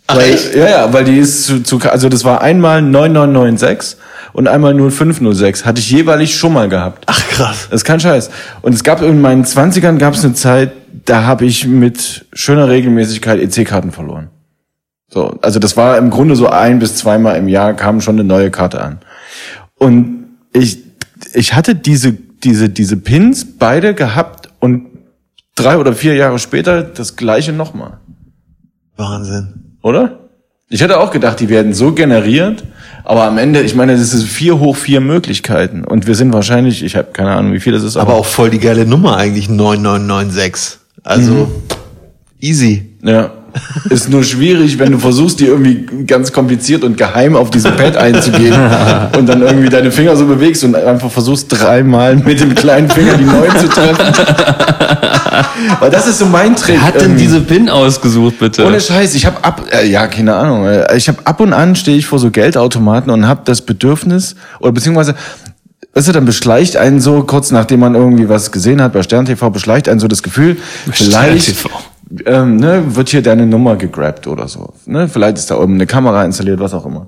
weil, Ja, ja, weil die ist zu, zu, also das war einmal 9996 und einmal 0506. Hatte ich jeweilig schon mal gehabt. Ach krass. Das ist kein Scheiß. Und es gab in meinen 20ern gab es eine Zeit, da habe ich mit schöner Regelmäßigkeit EC-Karten verloren. So, also das war im Grunde so ein bis zweimal im Jahr kam schon eine neue Karte an. Und ich, ich hatte diese, diese, diese Pins beide gehabt und drei oder vier Jahre später das gleiche nochmal. Wahnsinn. Oder? Ich hätte auch gedacht, die werden so generiert, aber am Ende, ich meine, das ist vier hoch vier Möglichkeiten und wir sind wahrscheinlich, ich habe keine Ahnung, wie viel das ist, Aber auch voll die geile Nummer eigentlich, 9996. Also, easy. Ja. Ist nur schwierig, wenn du versuchst, die irgendwie ganz kompliziert und geheim auf diesem Pad einzugeben <laughs> und dann irgendwie deine Finger so bewegst und einfach versuchst dreimal mit dem kleinen Finger die neuen zu treffen. <laughs> Weil das ist so mein Trick. Wer hat denn irgendwie. diese Pin ausgesucht, bitte? Ohne Scheiß, ich habe ab, äh, ja, keine Ahnung, ich habe ab und an stehe ich vor so Geldautomaten und habe das Bedürfnis oder beziehungsweise Weißt du, dann beschleicht einen so, kurz nachdem man irgendwie was gesehen hat, bei Stern TV beschleicht einen so das Gefühl, vielleicht. Ähm, ne, wird hier deine Nummer gegrabt oder so. Ne? Vielleicht ist da oben eine Kamera installiert, was auch immer.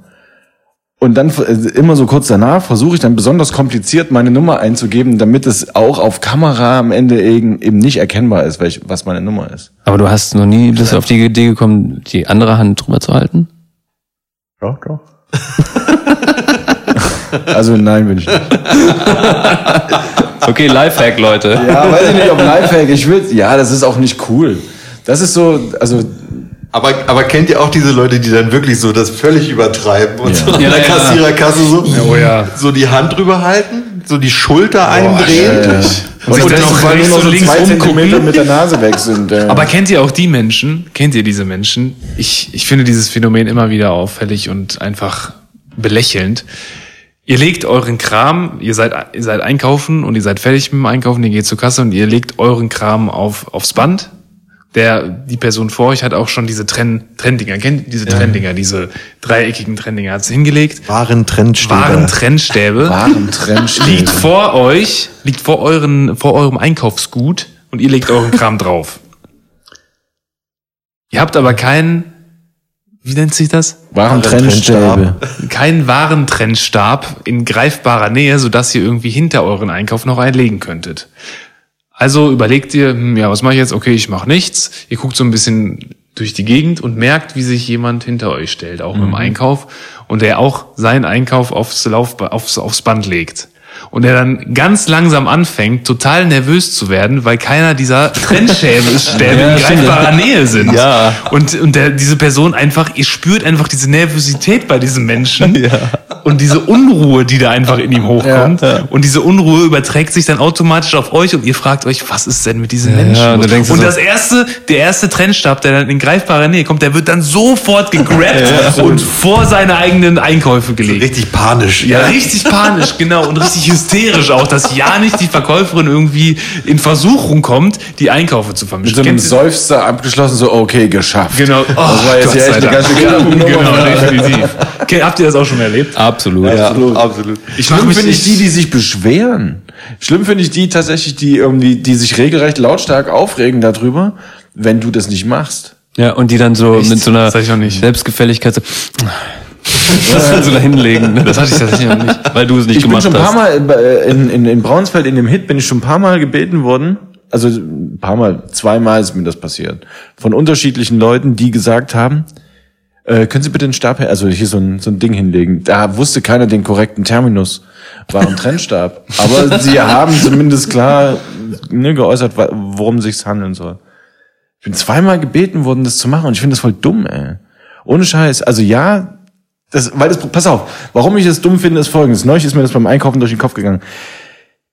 Und dann äh, immer so kurz danach versuche ich dann besonders kompliziert meine Nummer einzugeben, damit es auch auf Kamera am Ende eben, eben nicht erkennbar ist, welch, was meine Nummer ist. Aber du hast noch nie bist du auf die Idee gekommen, die andere Hand drüber zu halten? Doch, doch. <laughs> also nein, bin ich nicht. Okay, Lifehack, Leute. Ja, weiß ich nicht, ob Lifehack, ich will, ja, das ist auch nicht cool. Das ist so, also, Aber, aber kennt ihr auch diese Leute, die dann wirklich so das völlig übertreiben und so an Ja, der ja. Kassiererkasse so, Oh ja. so die Hand drüber halten, so die Schulter eindrehen? äh, Und und dann das, noch weil nur so links zwei rumgucken. Zentimeter mit der Nase weg sind. Äh. Aber kennt ihr auch die Menschen? Kennt ihr diese Menschen? Ich, ich finde dieses Phänomen immer wieder auffällig und einfach belächelnd. Ihr legt euren Kram, ihr seid, ihr seid einkaufen und ihr seid fertig mit dem Einkaufen, ihr geht zur Kasse und ihr legt euren Kram auf, aufs Band. Der, die Person vor euch hat auch schon diese Trenn, Trenndinger, kennt ihr diese Trenndinger, diese dreieckigen Trenndinger, hat sie hingelegt. Waren Trendstäbe. Waren Trennstäbe. Waren Trennstäbe. liegt vor euch, liegt vor euren, vor eurem Einkaufsgut und ihr legt euren Kram drauf. Ihr habt aber keinen, wie nennt sich das? Waren Trennstäbe. Keinen Warentrennstab in greifbarer Nähe, sodass ihr irgendwie hinter euren Einkauf noch einlegen könntet. Also überlegt ihr, hm, ja, was mache ich jetzt? Okay, ich mache nichts. Ihr guckt so ein bisschen durch die Gegend und merkt, wie sich jemand hinter euch stellt, auch mit dem Einkauf, und der auch seinen Einkauf aufs, Lauf, aufs, aufs Band legt. Und der dann ganz langsam anfängt, total nervös zu werden, weil keiner dieser <laughs> Trennstäbe Stäbe in greifbarer Nähe sind. Ja. Und, und der, diese Person einfach, ihr spürt einfach diese Nervosität bei diesem Menschen und diese Unruhe, die da einfach in ihm hochkommt. Und diese Unruhe überträgt sich dann automatisch auf euch und ihr fragt euch, was ist denn mit diesem Menschen? ja, und denkst du und so- das erste, der erste Trennstab, der dann in greifbarer Nähe kommt, der wird dann sofort gegrabt <laughs> und vor seine eigenen Einkäufe gelegt. Richtig panisch. Ja, richtig panisch, genau. Und richtig hysterisch auch, dass ja nicht die Verkäuferin irgendwie in Versuchung kommt, die Einkaufe zu Mit vermischen. so einem Seufzer abgeschlossen, so, okay, geschafft. Genau. Oh, Das war jetzt Gott hier echt eine ganz Dank. schön ja, gute Genau, definitiv. Okay, habt ihr das auch schon erlebt? Absolut. Ja, Absolut. absolut. Ich Schlimm finde ich nicht- die, die sich beschweren. Schlimm finde ich die tatsächlich, die irgendwie, die sich regelrecht lautstark aufregen darüber, wenn du das nicht machst. Ja, und die dann so Echt? mit so einer Das ich. Selbstgefälligkeit so, <laughs> so da hinlegen. Ne? Das hatte ich tatsächlich noch nicht. Weil du es nicht Ich bin gemacht schon ein paar hast. Mal äh, in, in, in Braunsfeld in dem Hit bin ich schon ein paar Mal gebeten worden. Also ein paar Mal, zweimal ist mir das passiert. Von unterschiedlichen Leuten, die gesagt haben, äh, können Sie bitte einen Stab her, also hier so ein, so ein Ding hinlegen. Da wusste keiner den korrekten Terminus. War ein Trennstab. <laughs> Aber sie haben zumindest klar ne, geäußert, worum sich's handeln soll. Ich bin zweimal gebeten worden, das zu machen und ich finde das voll dumm, ey. Ohne Scheiß. Also ja, das, weil das, pass auf, warum ich das dumm finde, ist folgendes. Neulich ist mir das beim Einkaufen durch den Kopf gegangen.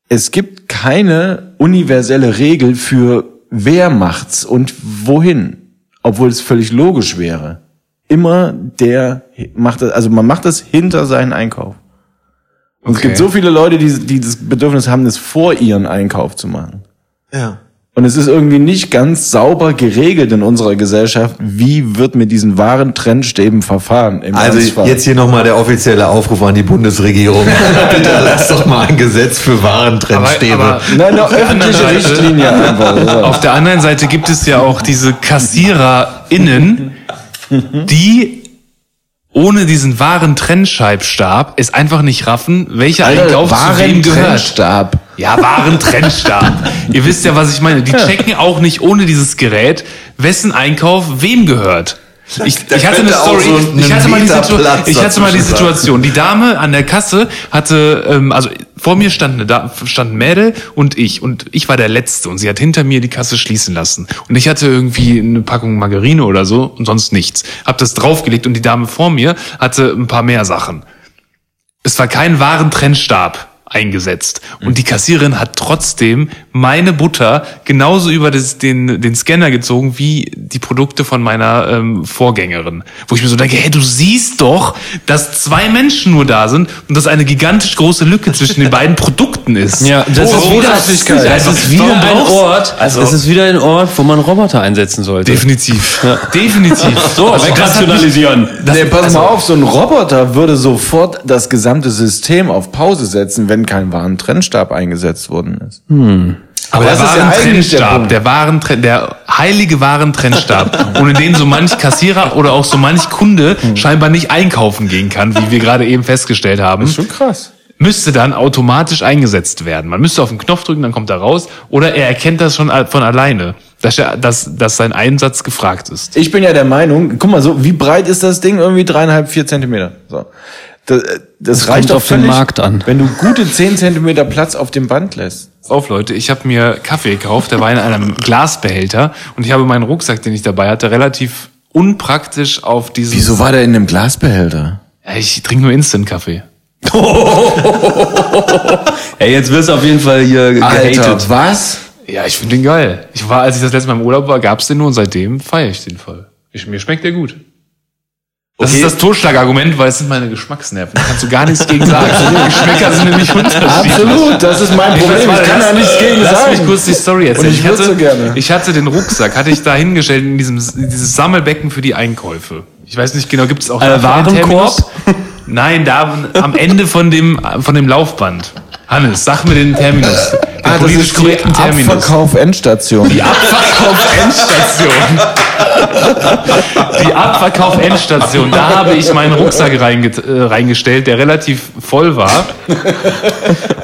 Es gibt keine universelle Regel für wer macht's und wohin. Obwohl es völlig logisch wäre. Immer der macht das, also man macht das hinter seinen Einkauf. Und es Okay. gibt so viele Leute, die, die das Bedürfnis haben, das vor ihren Einkauf zu machen. Ja. Und es ist irgendwie nicht ganz sauber geregelt in unserer Gesellschaft, wie wird mit diesen wahren Trendstäben verfahren. Im Also Ernstfall. jetzt hier nochmal der offizielle Aufruf an die Bundesregierung. <laughs> <laughs> Bitte lasst doch mal ein Gesetz für Warentrendstäbe. Aber- aber- Nein, eine öffentliche Richtlinie einfach. Auf der anderen Seite gibt es ja auch diese KassiererInnen, die ohne diesen wahren Trennscheibstab es einfach nicht raffen, welcher Einkauf zu wem gehört. Trennstab. Ja, wahren Trennstab. Ihr wisst ja, was ich meine. Die checken auch nicht ohne dieses Gerät, wessen Einkauf wem gehört. Ich, ich hatte eine Story. so ich hatte mal die, ich hatte mal die. Situation. Die Dame an der Kasse hatte, ähm, also vor mir stand eine da stand ein Mädel und ich und ich war der Letzte und sie hat hinter mir die Kasse schließen lassen und ich hatte irgendwie eine Packung Margarine oder so und sonst nichts. Hab das draufgelegt und die Dame vor mir hatte ein paar mehr Sachen. Es war kein wahren Trennstab eingesetzt. Und die Kassiererin hat trotzdem meine Butter genauso über das, den, den Scanner gezogen wie die Produkte von meiner ähm, Vorgängerin. Wo ich mir so denke, hey, du siehst doch, dass zwei Menschen nur da sind und dass eine gigantisch große Lücke zwischen den beiden Produkten ist. Ja, das ist Warum wieder, das ist wieder ein Ort, Also- das ist wieder ein Ort, wo man Roboter einsetzen sollte. Definitiv. Definitiv. <laughs> So, Also wegrationalisieren. Das, Nee, pass also, mal auf, so ein Roboter würde sofort das gesamte System auf Pause setzen, wenn kein wahren Trennstab eingesetzt worden ist. Aber das der ist eigentlich der der wahren Tren- der heilige wahren Trennstab, <laughs> ohne den so manch Kassierer oder auch so manch Kunde scheinbar nicht einkaufen gehen kann, wie wir gerade eben festgestellt haben, Schon krass. müsste dann automatisch eingesetzt werden. Man müsste auf den Knopf drücken, dann kommt er raus, oder er erkennt das schon von alleine, dass, er, dass, dass sein Einsatz gefragt ist. Ich bin ja der Meinung, guck mal, so wie breit ist das Ding? Irgendwie dreieinhalb, vier Zentimeter. So. Das, äh, das, reicht kommt doch auf den völlig, Markt an. wenn du gute zehn Zentimeter Platz auf dem Band lässt. Auf, Leute, ich habe mir Kaffee gekauft, der war in einem <laughs> Glasbehälter und ich habe meinen Rucksack, den ich dabei hatte, relativ unpraktisch auf dieses... Wieso war der in einem Glasbehälter? Ja, ich trinke nur Instant-Kaffee. Ey, <laughs> jetzt wirst du auf jeden Fall hier gehatet. was? Ja, ich finde den geil. Ich war, als ich das letzte Mal im Urlaub war, gab's den nur und seitdem feiere ich den voll. Ich, mir schmeckt der gut. Das Okay. ist das Totschlagargument, weil es sind meine Geschmacksnerven. Da kannst du gar nichts gegen sagen. <laughs> Die Geschmäcker sind nämlich unterschiedlich. Absolut, das ist mein Problem. Warte, Ich kann lass da nichts gegen Lass sagen. mich kurz die Story erzählen. Und ich würde hatte, so gerne. ich hatte den Rucksack, hatte ich da hingestellt in diesem dieses Sammelbecken für die Einkäufe. Ich weiß nicht genau, gibt es auch Äh, Warenkorb? Nein, da am Ende von dem von dem Laufband. Hannes, sag mir den Terminus. Den Ah, politisch die korrekten Terminus. Abverkauf Endstation. Die Abverkauf-Endstation. Die Abverkauf-Endstation. Da habe ich meinen Rucksack äh, reingestellt, der relativ voll war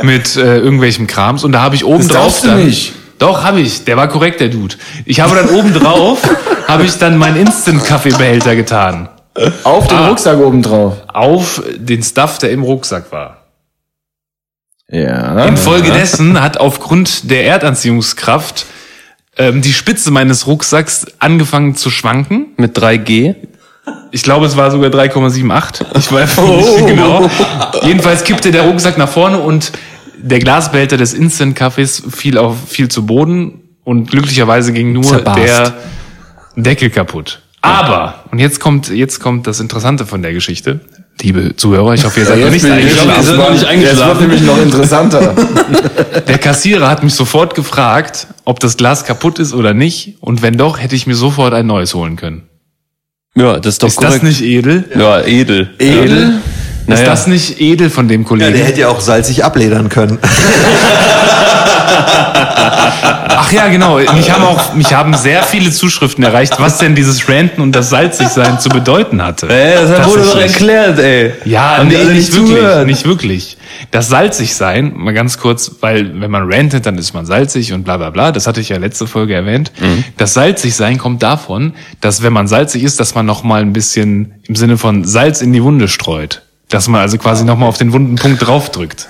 mit äh, irgendwelchem Krams. Und da habe ich oben Das drauf darfst du dann. nicht. Doch, habe ich. Der war korrekt, der Dude. Ich habe dann oben drauf, habe ich dann meinen Instant-Kaffeebehälter getan. Auf den Ah. Rucksack oben drauf. Auf den Stuff, der im Rucksack war. Ja. Infolgedessen hat aufgrund der Erdanziehungskraft ähm, die Spitze meines Rucksacks angefangen zu schwanken. Mit 3G. Ich glaube, es war sogar 3,78. Ich weiß nicht genau. Jedenfalls kippte der Rucksack nach vorne und der Glasbehälter des Instant-Kaffees fiel auf fiel zu Boden und glücklicherweise ging nur Zerbarst. der Deckel kaputt. Aber und jetzt kommt jetzt kommt das Interessante von der Geschichte. Liebe Zuhörer, ich hoffe, ihr seid noch nicht ich eingeschlafen. Wir sind noch nicht eingeschlafen. wird nämlich noch interessanter. <laughs> Der Kassierer hat mich sofort gefragt, ob das Glas kaputt ist oder nicht. Und wenn doch, hätte ich mir sofort ein neues holen können. Ja, das ist doch Ist korrekt. das nicht edel? Ja, edel. Edel? Ist Naja. das nicht edel von dem Ja, Kollegen? der hätte ja auch salzig abledern können. <laughs> Ach ja, genau. Mich haben auch, mich haben sehr viele Zuschriften erreicht, was denn dieses Ranten und das Salzigsein zu bedeuten hatte. Ey, das wurde doch erklärt, ey. Ja, nee, nicht nicht wirklich, nicht wirklich. Das Salzigsein, mal ganz kurz, weil wenn man rantet, dann ist man salzig und bla bla bla. Das hatte ich ja letzte Folge erwähnt. Mhm. Das Salzigsein kommt davon, dass wenn man salzig ist, dass man noch mal ein bisschen im Sinne von Salz in die Wunde streut. Dass man also quasi noch mal auf den wunden Punkt draufdrückt.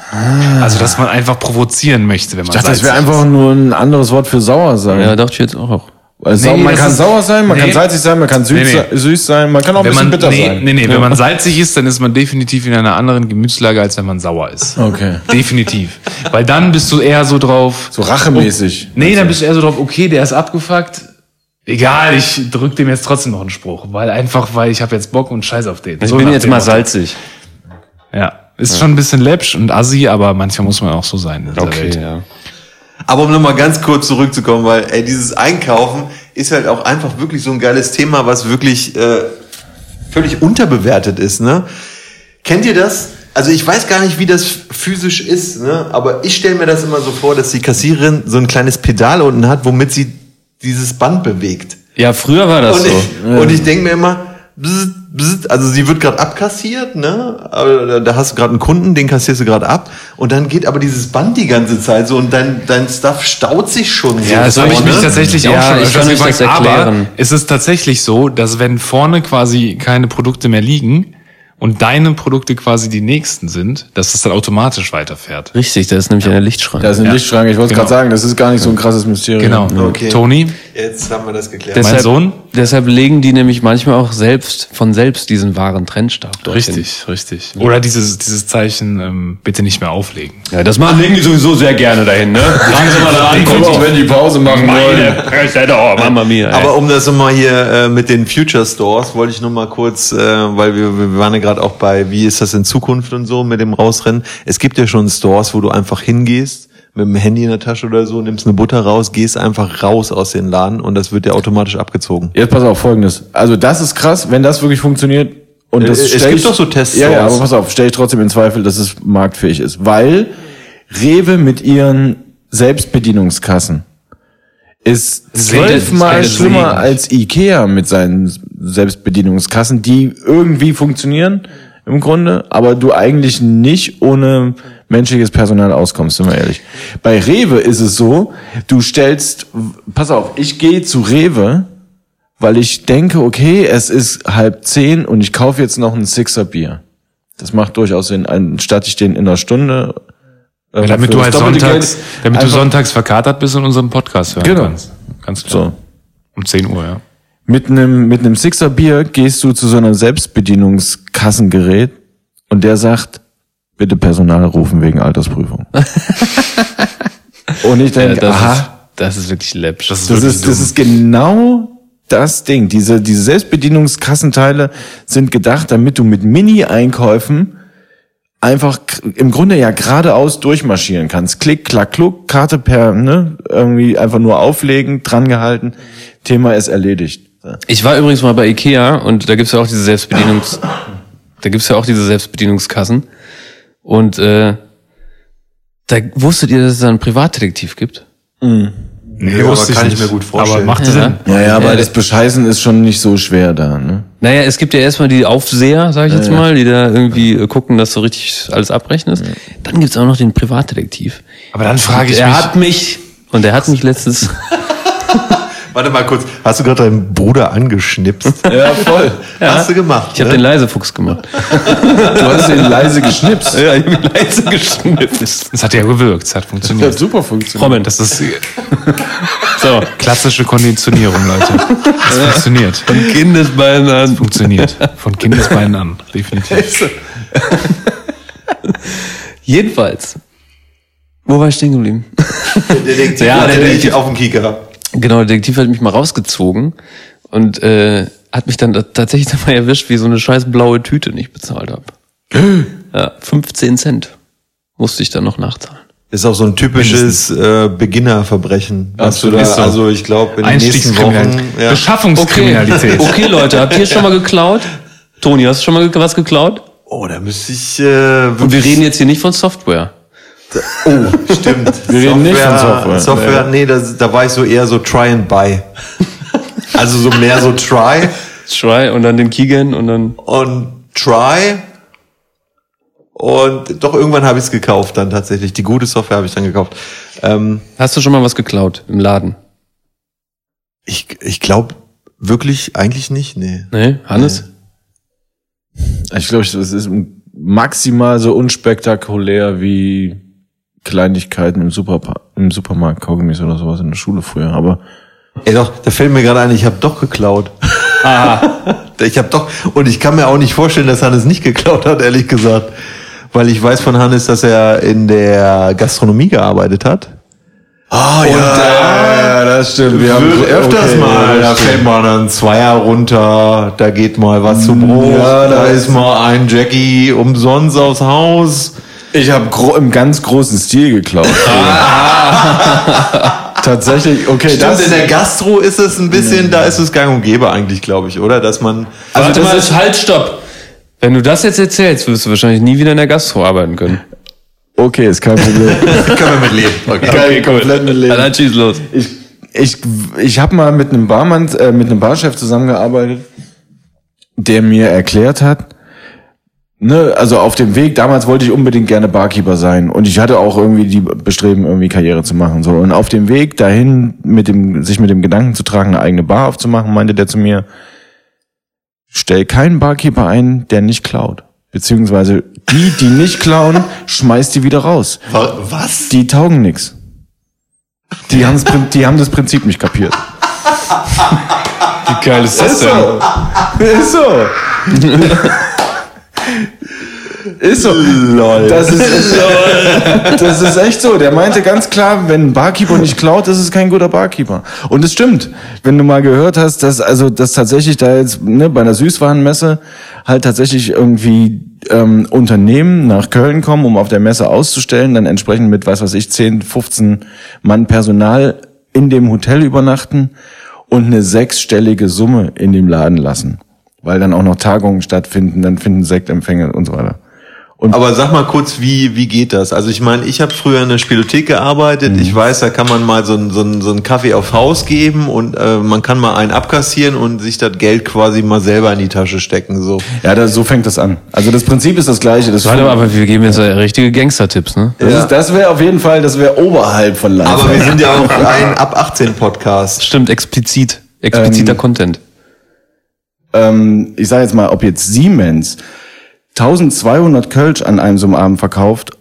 Also dass man einfach provozieren möchte, wenn man Ich dachte, das wäre einfach nur ein anderes Wort für sauer sein. Ja, dachte ich jetzt auch. Sau Nee, man kann sauer sein, man nee. kann salzig sein, man kann süß, Nee, süß sein, man kann auch ein wenn bisschen man, bitter nee, sein. nee, nee, wenn man salzig ist, dann ist man definitiv in einer anderen Gemütslage, als wenn man sauer ist. Okay. Definitiv. Weil dann bist du eher so drauf. So rachemäßig. Nee, dann bist du eher so drauf, okay, der ist abgefuckt. Egal, ich drück dem jetzt trotzdem noch einen Spruch. Weil einfach, weil ich habe jetzt Bock und scheiß auf den. Ich So bin jetzt mal salzig. Ja. Ist schon ein bisschen läppsch und assi, aber manchmal muss man auch so sein. Okay, Welt. ja. Aber um nochmal ganz kurz zurückzukommen, weil ey, dieses Einkaufen ist halt auch einfach wirklich so ein geiles Thema, was wirklich äh, völlig unterbewertet ist. Ne? Kennt ihr das? Also ich weiß gar nicht, wie das physisch ist, ne? aber ich stelle mir das immer so vor, dass die Kassiererin so ein kleines Pedal unten hat, womit sie dieses Band bewegt. Ja, früher war das Und so. ich, und ich denke mir immer, bzzt, bzzt, also sie wird gerade abkassiert, ne? Aber da- hast du gerade einen Kunden, den kassierst du gerade ab und dann geht aber dieses Band die ganze Zeit so und dein dein Stuff staut sich schon so. Ja, das habe ich mich tatsächlich Ja, auch schon ich kann euch das gefragt. Aber erklären. es ist tatsächlich so, dass wenn vorne quasi keine Produkte mehr liegen und deine Produkte quasi die nächsten sind, dass es dann automatisch weiterfährt. Richtig, da ist nämlich eine Lichtschranke. Da ist eine Lichtschranke. Ich wollte Genau. gerade sagen, das ist gar nicht so ein krasses Mysterium. Genau. Okay. Toni, Jetzt haben wir das geklärt. Mein Sohn? Deshalb legen die nämlich manchmal auch selbst von selbst diesen wahren Trennstab dorthin. richtig, richtig. Oder dieses, dieses Zeichen, ähm, bitte nicht mehr auflegen. Ja, das machen legen die sowieso sehr gerne dahin, ne? <laughs> Sie mal da an. Komm auch, wenn die Pause machen wollen. Fresse doch, Mama mia. ey. Aber um das nochmal hier äh, mit den Future Stores, wollte ich nur mal kurz, äh, weil wir, wir waren ja gerade auch bei, wie ist das in Zukunft und so mit dem Rausrennen. Es gibt ja schon Stores, wo du einfach hingehst, mit dem Handy in der Tasche oder so, nimmst eine Butter raus, gehst einfach raus aus den Laden und das wird dir automatisch abgezogen. Jetzt pass auf, folgendes. Also das ist krass, wenn das wirklich funktioniert. Und das Äh, es gibt ich- doch so Tests Ja, ja, aber pass auf, stelle ich trotzdem in Zweifel, dass es marktfähig ist. Weil Rewe mit ihren Selbstbedienungskassen ist zwölfmal schlimmer als Ikea mit seinen Selbstbedienungskassen, die irgendwie funktionieren im Grunde, aber du eigentlich nicht ohne menschliches Personal auskommst, sind wir ehrlich. Bei Rewe ist es so, du stellst, pass auf, ich gehe zu Rewe, weil ich denke, okay, es ist halb zehn und ich kaufe jetzt noch ein Sixer Bier. Das macht durchaus Sinn, anstatt ich den in einer Stunde. äh, damit für du halt sonntags, Geld damit du sonntags verkatert bist und unseren Podcast hören Genau. kannst. Ganz klar. So. Um 10 Uhr, ja. Mit einem mit einem Sixer Bier gehst du zu so einem Selbstbedienungskassengerät und der sagt, bitte Personal rufen wegen Altersprüfung. <laughs> und ich Ja, denke, das, aha, ist, das ist wirklich läppisch. Das ist Das ist, das ist genau das Ding. Diese, diese Selbstbedienungskassenteile sind gedacht, damit du mit Mini-Einkäufen einfach im Grunde ja geradeaus durchmarschieren kannst. Klick, klack, kluck, Karte per, ne, irgendwie einfach nur auflegen, dran gehalten. Thema ist erledigt. Ich war übrigens mal bei Ikea und da gibt's ja auch diese Selbstbedienungs, <coughs> da gibt's ja auch diese Selbstbedienungskassen. Und äh, da wusstet ihr, dass es da einen Privatdetektiv gibt? Nee, Ja, aber wusste kann ich nicht. mir gut vorstellen. Aber macht Ja. Sinn. Ja, ja, aber Ja, das Bescheißen ist schon nicht so schwer da, ne? Naja, es gibt ja erstmal die Aufseher, sage ich jetzt mal, die da irgendwie äh, gucken, dass so richtig alles abrechnest. Dann gibt's auch noch den Privatdetektiv. Aber dann frage ich er mich, hat mich, und er hat mich letztens, <laughs> Warte mal kurz, hast du gerade deinen Bruder angeschnipst? <laughs> Ja, voll. Hast du gemacht? ich habe ne? den Leisefuchs gemacht. Du hast ihn leise geschnipst. Ja, ich hab ihn leise geschnippt. es hat ja gewirkt, es hat Das funktioniert. hat super funktioniert. Moment, Das ist so. klassische Konditionierung, Leute. Das funktioniert. Kindesbeinen an. Funktioniert. Von Kindesbeinen an, definitiv. <laughs> Jedenfalls. Wo war ich stehen geblieben? Der Detektiv, Ja, der der Detektiv. auf dem Kicker. Genau, der Detektiv hat mich mal rausgezogen und äh, hat mich dann tatsächlich <laughs> dabei erwischt, wie so eine scheiß blaue Tüte nicht bezahlt habe. <gasps> ja, 15 Cent musste ich dann noch nachzahlen. Ist auch so ein typisches äh, Beginnerverbrechen. Was du da, so. also ich glaube in den nächsten Wochen. Ja. Beschaffungskriminalität. Okay, Leute, habt ihr schon mal geklaut? Toni, hast du schon mal was geklaut? Oh, da müsste ich. Äh, Und wir reden jetzt hier nicht von Software. Oh, <laughs> stimmt. Wir reden nicht von Software. Software, nee, da, da war ich so eher so try and buy. Also so mehr so try Try und dann den Keegan und dann. und try. Und doch irgendwann habe ich es gekauft dann tatsächlich. Die gute Software habe ich dann gekauft. Ähm, Hast du schon mal was geklaut im Laden? ich ich glaube wirklich eigentlich nicht, nee. Nee, Hannes? Ich glaube, es ist maximal so unspektakulär wie Kleinigkeiten im, Superpa im Supermarkt, Kaugummis oder sowas in der Schule früher. Aber Ey doch, da fällt mir gerade ein, ich habe doch geklaut. <laughs> ich habe doch und ich kann mir auch nicht vorstellen, dass Hannes nicht geklaut hat, ehrlich gesagt, weil ich weiß von Hannes, dass er in der Gastronomie gearbeitet hat. Ah, ja, ja, das stimmt. Wir haben öfters okay, mal, ja, da stimmt. fällt mal ein Zweier runter, da geht mal was zu Brot, Ja, da da ist mal ein Jackie umsonst aufs Haus. Ich habe gro im ganz großen Stil geklaut. <laughs> Tatsächlich, okay, Stimmt, das in der Gastro ist es ein bisschen, da ist es gang und gäbe eigentlich, glaube ich, oder? Dass man, Also das das ist- ist halt, stopp. Wenn du das jetzt erzählst, wirst du wahrscheinlich nie wieder in der Gastro arbeiten können. okay, ist kein Problem. <laughs> können wir mit leben. Okay. Kann ich komplett mit leben. Dann schieß los. ich ich, ich habe mal mit einem Barmann, äh, mit einem Barchef zusammengearbeitet. der mir erklärt hat, ne, also auf dem Weg, damals wollte ich unbedingt gerne Barkeeper sein und ich hatte auch irgendwie die Bestreben, irgendwie Karriere zu machen, so. Und auf dem Weg dahin, mit dem, sich mit dem Gedanken zu tragen, eine eigene Bar aufzumachen, meinte der zu mir, stell keinen Barkeeper ein, der nicht klaut. Beziehungsweise die, die nicht klauen, schmeißt die wieder raus. Wa- Was? Die taugen nix. Die, haben's, die haben das Prinzip nicht kapiert. Wie geil ist das Ist denn? so. Ist so. <laughs> Ist so. Lol. Das ist, das ist echt so. Der meinte ganz klar, wenn ein Barkeeper nicht klaut, ist es kein guter Barkeeper. Und es stimmt. Wenn du mal gehört hast, dass also dass tatsächlich da jetzt ne, bei einer Süßwarenmesse halt tatsächlich irgendwie ähm, Unternehmen nach Köln kommen, um auf der Messe auszustellen, dann entsprechend mit, was weiß ich, 10, 15 Mann Personal in dem Hotel übernachten und eine sechsstellige Summe in dem Laden lassen. Weil dann auch noch Tagungen stattfinden, dann finden Sektempfänge und so weiter. Aber sag mal kurz, wie, wie geht das? Also ich meine, ich habe früher in der Spielothek gearbeitet. Mhm. Ich weiß, da kann man mal so einen so einen- so einen Kaffee aufs Haus geben und äh, man kann mal einen abkassieren und sich das Geld quasi mal selber in die Tasche stecken. So. Ja, das, so fängt das an. Also das Prinzip ist das gleiche. Das, Warte mal, aber wir geben jetzt richtige Gangster-Tipps, ne? das, Ja. ist- das wäre auf jeden Fall, das wäre oberhalb von Live. Aber wir sind ja <laughs> auch ein ab 18 Podcast. Stimmt, explizit. Expliziter Ähm, Content. Ähm, ich sage jetzt mal, ob jetzt Siemens 1200 Kölsch an einem so einem Abend verkauft,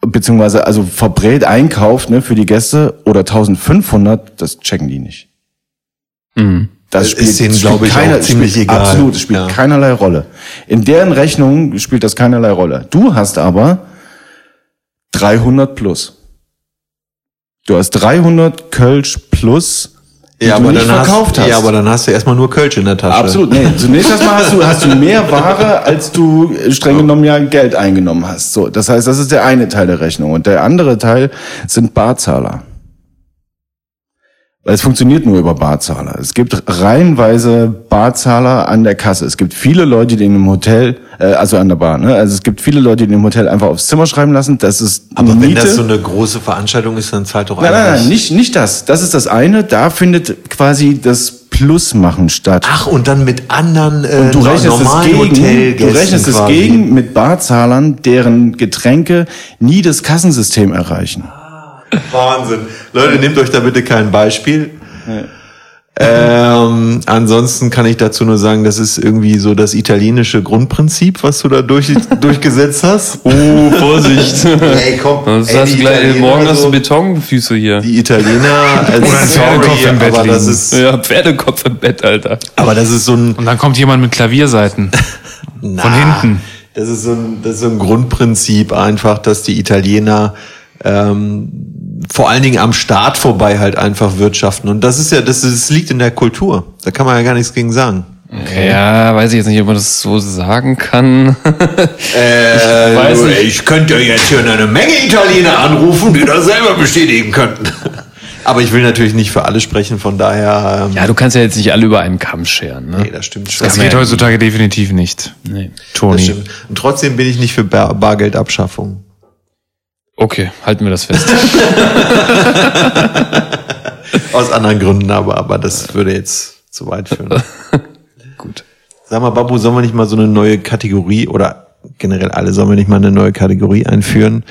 beziehungsweise also verbrät einkauft ne, für die Gäste oder 1500, das checken die nicht. Mhm. Das Das ist denen, glaube ich, auch ziemlich spielt, egal. Absolut, es spielt Ja. keinerlei Rolle. In deren Rechnung spielt das keinerlei Rolle. Du hast aber 300 plus. Du hast 300 Kölsch plus, Ja, du aber nicht dann verkauft hast, hast. Ja, aber dann hast du erstmal nur Kölsch in der Tasche. Absolut, nee. Zunächst erstmal hast du, hast du mehr Ware, als du äh, streng genommen ja Geld eingenommen hast. So, das heißt, das ist der eine Teil der Rechnung. Und der andere Teil sind Barzahler. Weil es funktioniert nur über Barzahler. Es gibt reihenweise Barzahler an der Kasse. Es gibt viele Leute, die in einem Hotel, äh, also an der Bar, ne? Also es gibt viele Leute, die in dem Hotel einfach aufs Zimmer schreiben lassen. Das ist Aber wenn Miete. das so eine große Veranstaltung ist, dann zahlt doch Nein, nein, eigentlich- nein, nicht, nicht das. Das ist das eine. Da findet quasi das Plusmachen statt. Ach, und dann mit anderen äh, Du rechnest es normalen gegen, du rechnest es gegen mit Barzahlern, deren Getränke nie das Kassensystem erreichen. <laughs> Wahnsinn. Leute, nehmt euch da bitte kein Beispiel. Ähm, ansonsten kann ich dazu nur sagen, das ist irgendwie so das italienische Grundprinzip, was du da durch, <laughs> durchgesetzt hast. Oh, Vorsicht. <laughs> Ey, komm. Das ey, hast gleich, morgen hast so- du Betonfüße hier. Die Italiener, also Oder ein Pferdekopf im Bett aber das liegen. ist, Ja, Pferdekopf im Bett, Alter. aber das ist so ein, Und dann kommt jemand mit Klavierseiten. Na, Von hinten. Das ist so ein, das ist so ein Grundprinzip einfach, dass die Italiener ähm, vor allen Dingen am Staat vorbei halt einfach wirtschaften. Und das ist ja, das, das liegt in der Kultur. Da kann man ja gar nichts gegen sagen. Ja, weiß ich jetzt nicht, ob man das so sagen kann. Äh, weiß nicht. ich könnte ja jetzt hier eine Menge Italiener anrufen, die das selber bestätigen könnten. Aber ich will natürlich nicht für alle sprechen, von daher. Ähm, ja, du kannst ja jetzt nicht alle über einen Kamm scheren, ne? nee, das stimmt schon. Das geht heutzutage definitiv nicht. Nee. das Toni. Und trotzdem bin ich nicht für Bar Bargeldabschaffung. Okay, halten wir das fest. <laughs> Aus anderen Gründen, aber, aber das würde jetzt zu weit führen. <laughs> Gut. Sag mal, Babu, sollen wir nicht mal so eine neue Kategorie oder generell alle sollen wir nicht mal eine neue Kategorie einführen?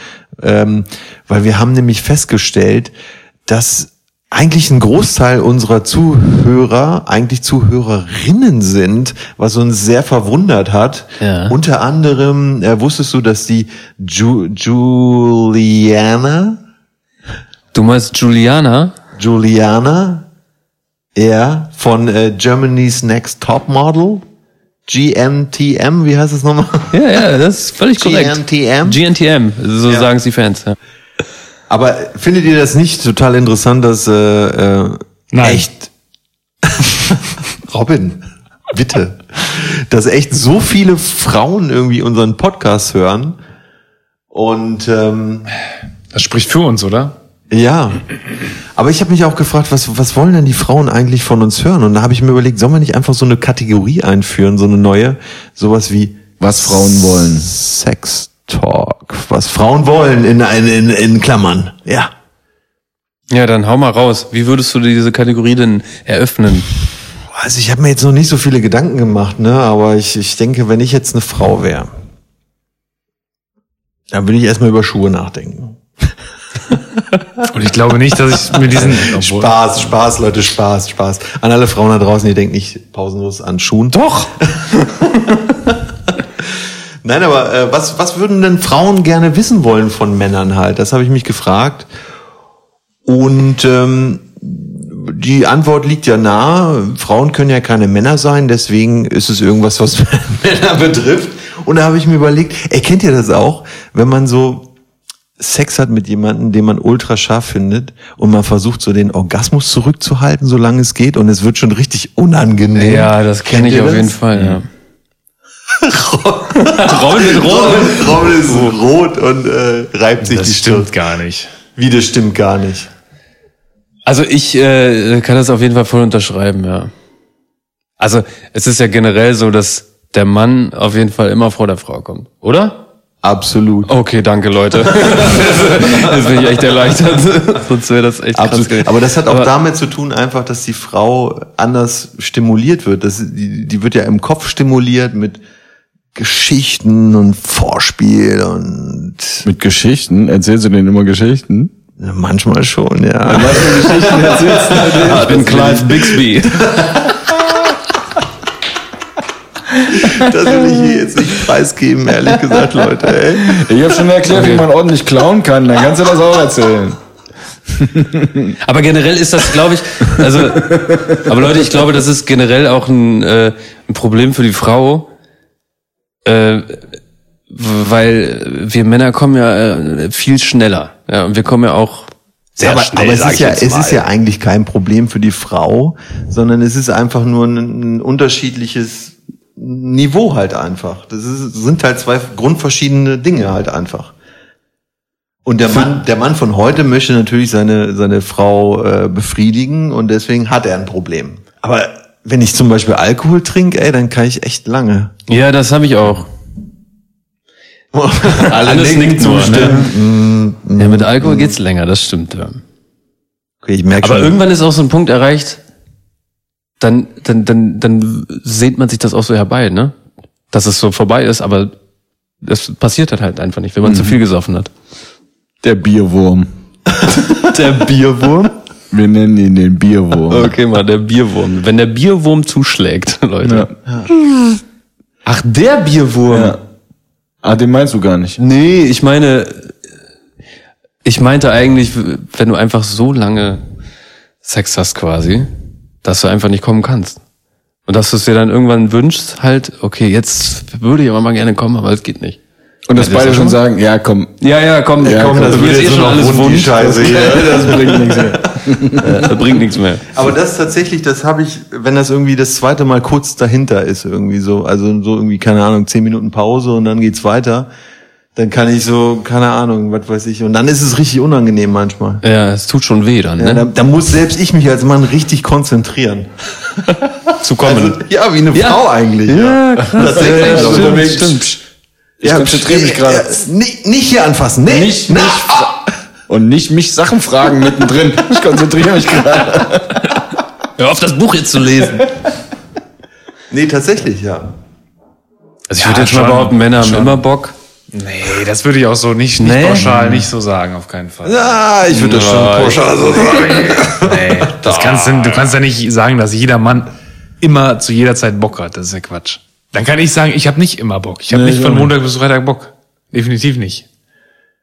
Ähm, weil wir haben nämlich festgestellt, dass eigentlich ein Großteil unserer Zuhörer eigentlich Zuhörerinnen sind, was uns sehr verwundert hat. Ja. Unter anderem äh, wusstest du, dass die Ju Juliana, Du meinst Juliana? Juliana, ja, von äh, Germany's Next Top Model, GNTM, wie heißt es nochmal? Ja, ja, das ist völlig korrekt. GNTM? GNTM, so Ja. sagen es die Fans. Ja. Aber findet ihr das nicht total interessant, dass äh, äh, Nein. echt <laughs> Robin, bitte, dass echt so viele Frauen irgendwie unseren Podcast hören und ähm, Das spricht für uns, oder? ja, aber ich habe mich auch gefragt, was was wollen denn die Frauen eigentlich von uns hören? Und da habe ich mir überlegt, sollen wir nicht einfach so eine Kategorie einführen, so eine neue, sowas wie Was Frauen wollen. Sex Talk, was Frauen wollen in in in, in Klammern, ja. ja, dann hau mal raus. Wie würdest du diese Kategorie denn eröffnen? Also ich habe mir jetzt noch nicht so viele Gedanken gemacht, ne? Aber ich, ich denke, wenn ich jetzt eine Frau wäre, dann würde ich erstmal über Schuhe nachdenken. <laughs> Und ich glaube nicht, dass ich mit diesen obwohl- <laughs> Spaß, Spaß, Leute, Spaß, Spaß. An alle Frauen da draußen, ihr denkt nicht pausenlos an Schuhen. Doch! <laughs> Nein, aber äh, was, was würden denn Frauen gerne wissen wollen von Männern halt? Das habe ich mich gefragt. Und ähm, die Antwort liegt ja nahe. Frauen können ja keine Männer sein, deswegen ist es irgendwas, was <laughs> Männer betrifft. Und da habe ich mir überlegt, erkennt ihr das auch, wenn man so Sex hat mit jemandem, den man ultra scharf findet und man versucht so den Orgasmus zurückzuhalten, solange es geht und es wird schon richtig unangenehm. Ja, das kenne ich auf das? jeden Fall, ja. Robin wird rot. Robin ist rot und äh, reibt sich Das die stimmt Stirn. gar nicht. Wie, das stimmt gar nicht. Also ich äh, kann das auf jeden Fall voll unterschreiben, ja. Also es ist ja generell so, dass der Mann auf jeden Fall immer vor der Frau kommt, oder? Absolut. Okay, danke Leute. <laughs> Jetzt bin ich echt erleichtert. Sonst wäre das echt krass. Absolut. gewesen. Aber das hat auch Aber- damit zu tun, einfach, dass die Frau anders stimuliert wird. Das, die, die wird ja im Kopf stimuliert mit Geschichten und Vorspiel und Mit Geschichten? Erzählst du denen immer Geschichten? ja, manchmal schon, ja. Für Geschichten erzählst du <laughs> Ich bin Clive Bixby. Das will ich hier jetzt nicht preisgeben, ehrlich gesagt, Leute. Ey. Ich habe schon erklärt, wie man ordentlich klauen kann. Dann kannst du das auch erzählen. <laughs> Aber generell ist das, glaube ich, also, aber Leute, ich glaube, das ist generell auch ein, äh, ein Problem für die Frau, äh, weil wir Männer kommen ja äh, viel schneller, ja, und wir kommen ja auch sehr aber, schnell. aber es sag ist ich ja, jetzt es mal. ist ja eigentlich kein Problem für die Frau, sondern es ist einfach nur ein, ein unterschiedliches Niveau halt einfach. Das ist, sind halt zwei grundverschiedene Dinge halt einfach. Und der Mann, der Mann von heute möchte natürlich seine, seine Frau äh, befriedigen und deswegen hat er ein Problem. Aber wenn ich zum Beispiel Alkohol trinke, ey, dann kann ich echt lange. Ja, das habe ich auch. <laughs> Alle Alles nickt nur, zustimmen. Mm, Ja, mit Alkohol geht's länger, das stimmt. Ja. Okay, ich merke Aber schon. irgendwann ist auch so ein Punkt erreicht, dann, dann, dann, dann sehnt man sich das auch so herbei, ne? Dass es so vorbei ist, aber es passiert halt, halt einfach nicht, wenn man zu viel gesoffen hat. Der Bierwurm. <laughs> Der Bierwurm? Wir nennen ihn den Bierwurm. Okay, mal, der Bierwurm. Wenn der Bierwurm zuschlägt, <laughs> Leute. Ach, der Bierwurm. Ja. Ah, den meinst du gar nicht. Nee, ich meine, ich meinte eigentlich, wenn du einfach so lange Sex hast quasi, dass du einfach nicht kommen kannst. Und dass du es dir dann irgendwann wünschst, halt, okay, jetzt würde ich aber mal gerne kommen, aber es geht nicht. Und dass Ja, das beide ist schon sagen, ja komm, Ja, ja, komm, Ja, komm, komm, das das wird wird eh jetzt schon alles wund. Scheiße hier. <laughs> das bringt nichts mehr. <laughs> Das bringt nichts mehr. Aber das tatsächlich, das habe ich, wenn das irgendwie das zweite Mal kurz dahinter ist, irgendwie so, also so irgendwie, keine Ahnung, zehn Minuten Pause und dann geht's weiter, dann kann ich so, keine Ahnung, was weiß ich, und dann ist es richtig unangenehm manchmal. Ja, es tut schon weh dann, Ja, ne? da, da muss selbst ich mich als Mann richtig konzentrieren. <laughs> Zu kommen. Also, ja, wie eine Ja. Frau eigentlich. Ja. Ja, Also, stimmt, wirklich- stimmt. Ich konzentriere mich gerade. Ja, nicht, nicht hier anfassen. Nee. Nicht, Na, nicht, fra- und nicht mich Sachen fragen mittendrin. <laughs> Ich konzentriere mich gerade. Hör auf, das Buch jetzt zu lesen. nee, tatsächlich, ja. Also ich Ja, würde jetzt mal schon, behaupten, Männer haben schon. immer Bock. Nee, das würde ich auch so nicht, nicht Nee? pauschal nicht so sagen, auf keinen Fall. Ja, ich würde das schon pauschal so sagen. Nee, das kannst du, du kannst ja nicht sagen, dass jeder Mann immer zu jeder Zeit Bock hat. Das ist ja Quatsch. Dann kann ich sagen, ich habe nicht immer Bock. Ich habe Nee, nicht ich von Montag bis Freitag Bock. Definitiv nicht.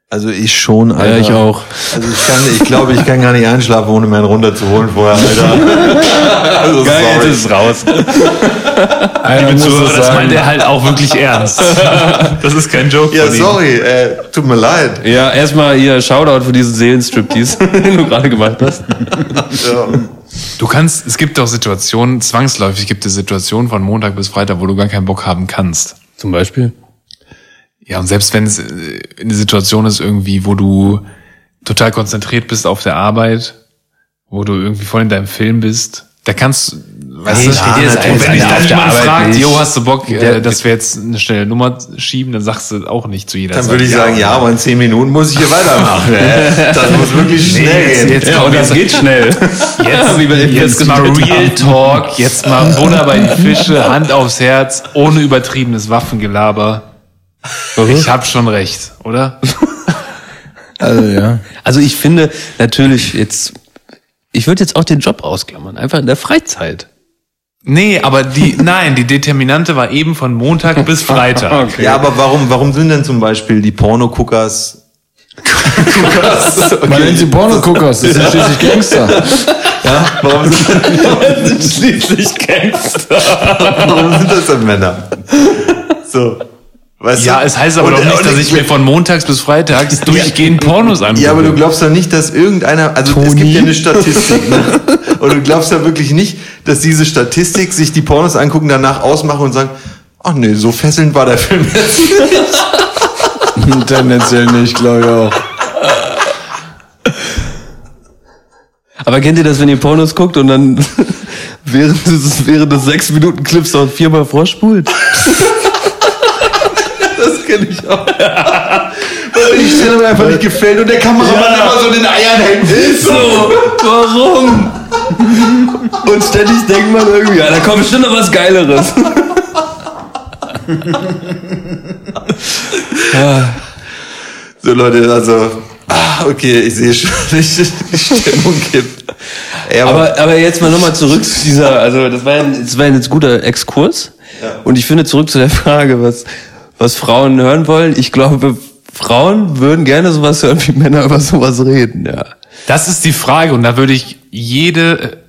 Also ich schon, Alter. Ja, ich auch. Also ich kann, ich glaube, ich kann gar nicht einschlafen, ohne mir einen runterzuholen vorher, Alter. <laughs> Also sorry. es raus. <laughs> Einer muss Zuhörer, das meint er halt auch wirklich ernst. <laughs> Das ist kein Joke Ja, von ihm. sorry, äh, tut mir leid. Ja, erstmal hier Shoutout für diesen Seelenstriptease, den du gerade gemacht hast. Ja. Du kannst, es gibt auch Situationen, zwangsläufig gibt es Situationen von Montag bis Freitag, wo du gar keinen Bock haben kannst. Zum Beispiel? Ja, und selbst wenn es äh, eine Situation ist irgendwie, wo du total konzentriert bist auf der Arbeit, wo du irgendwie voll in deinem Film bist, da kannst, Weißt du, Ja, dir wenn dich dann jemand fragt, nicht. jo, hast du Bock, äh, dass wir jetzt eine schnelle Nummer schieben, dann sagst du auch nicht zu jeder Dann Zeit, würde ich sagen, ja, aber in zehn Minuten muss ich hier weitermachen. äh. <laughs> Das muss wirklich schnell jetzt- gehen. jetzt- Ja, und das geht schnell. <laughs> Jetzt, Wie wir eben jetzt mal Real haben. Talk, jetzt mal Butter bei die Fische, Hand aufs Herz, ohne übertriebenes Waffengelaber. Ich hab schon recht, oder? <laughs> Also ja. Also ich finde natürlich jetzt, ich würde jetzt auch den Job ausklammern, einfach in der Freizeit. Nee, aber die, <laughs> nein, die Determinante war eben von Montag bis Freitag. <laughs> Ja, aber warum, warum sind denn zum Beispiel die Pornoguckers <laughs> Man nennt sie Pornoguckers, das sind schließlich Gangster. Ja, warum sind, Schließlich Gangster. warum sind das denn Männer? So. Weißt Ja, du? es heißt aber Und- doch nicht, dass ich mir von montags bis freitags durchgehend Pornos angucke. Ja, aber du glaubst doch nicht, dass irgendeiner, also es gibt ja eine Statistik, ne? Und du glaubst ja wirklich nicht, dass diese Statistik sich die Pornos angucken, danach ausmachen und sagen, ach nee, so fesselnd war der Film jetzt. <laughs> Tendenziell nicht, glaube ich auch. Aber kennt ihr das, wenn ihr Pornos guckt und dann <laughs> während des, während des sechs Minuten Clips noch viermal vorspult? Das kenne ich auch. <laughs> Weil die Stelle mir einfach nicht gefällt und der Kameramann immer so in den Eiern hängt. Ist So, warum? Und ständig denkt man irgendwie, ja, da kommt bestimmt noch was Geileres. <laughs> So Leute, also, ah, okay, ich sehe schon, <laughs> die Stimmung gibt. Ey, aber, Aber, aber jetzt mal nochmal zurück zu dieser, also das war, ein, das war ein jetzt guter Exkurs. Und ich finde zurück zu der Frage, was, was Frauen hören wollen. Ich glaube, Frauen würden gerne sowas hören, wie Männer über sowas reden, ja. Das ist die Frage und da würde ich jede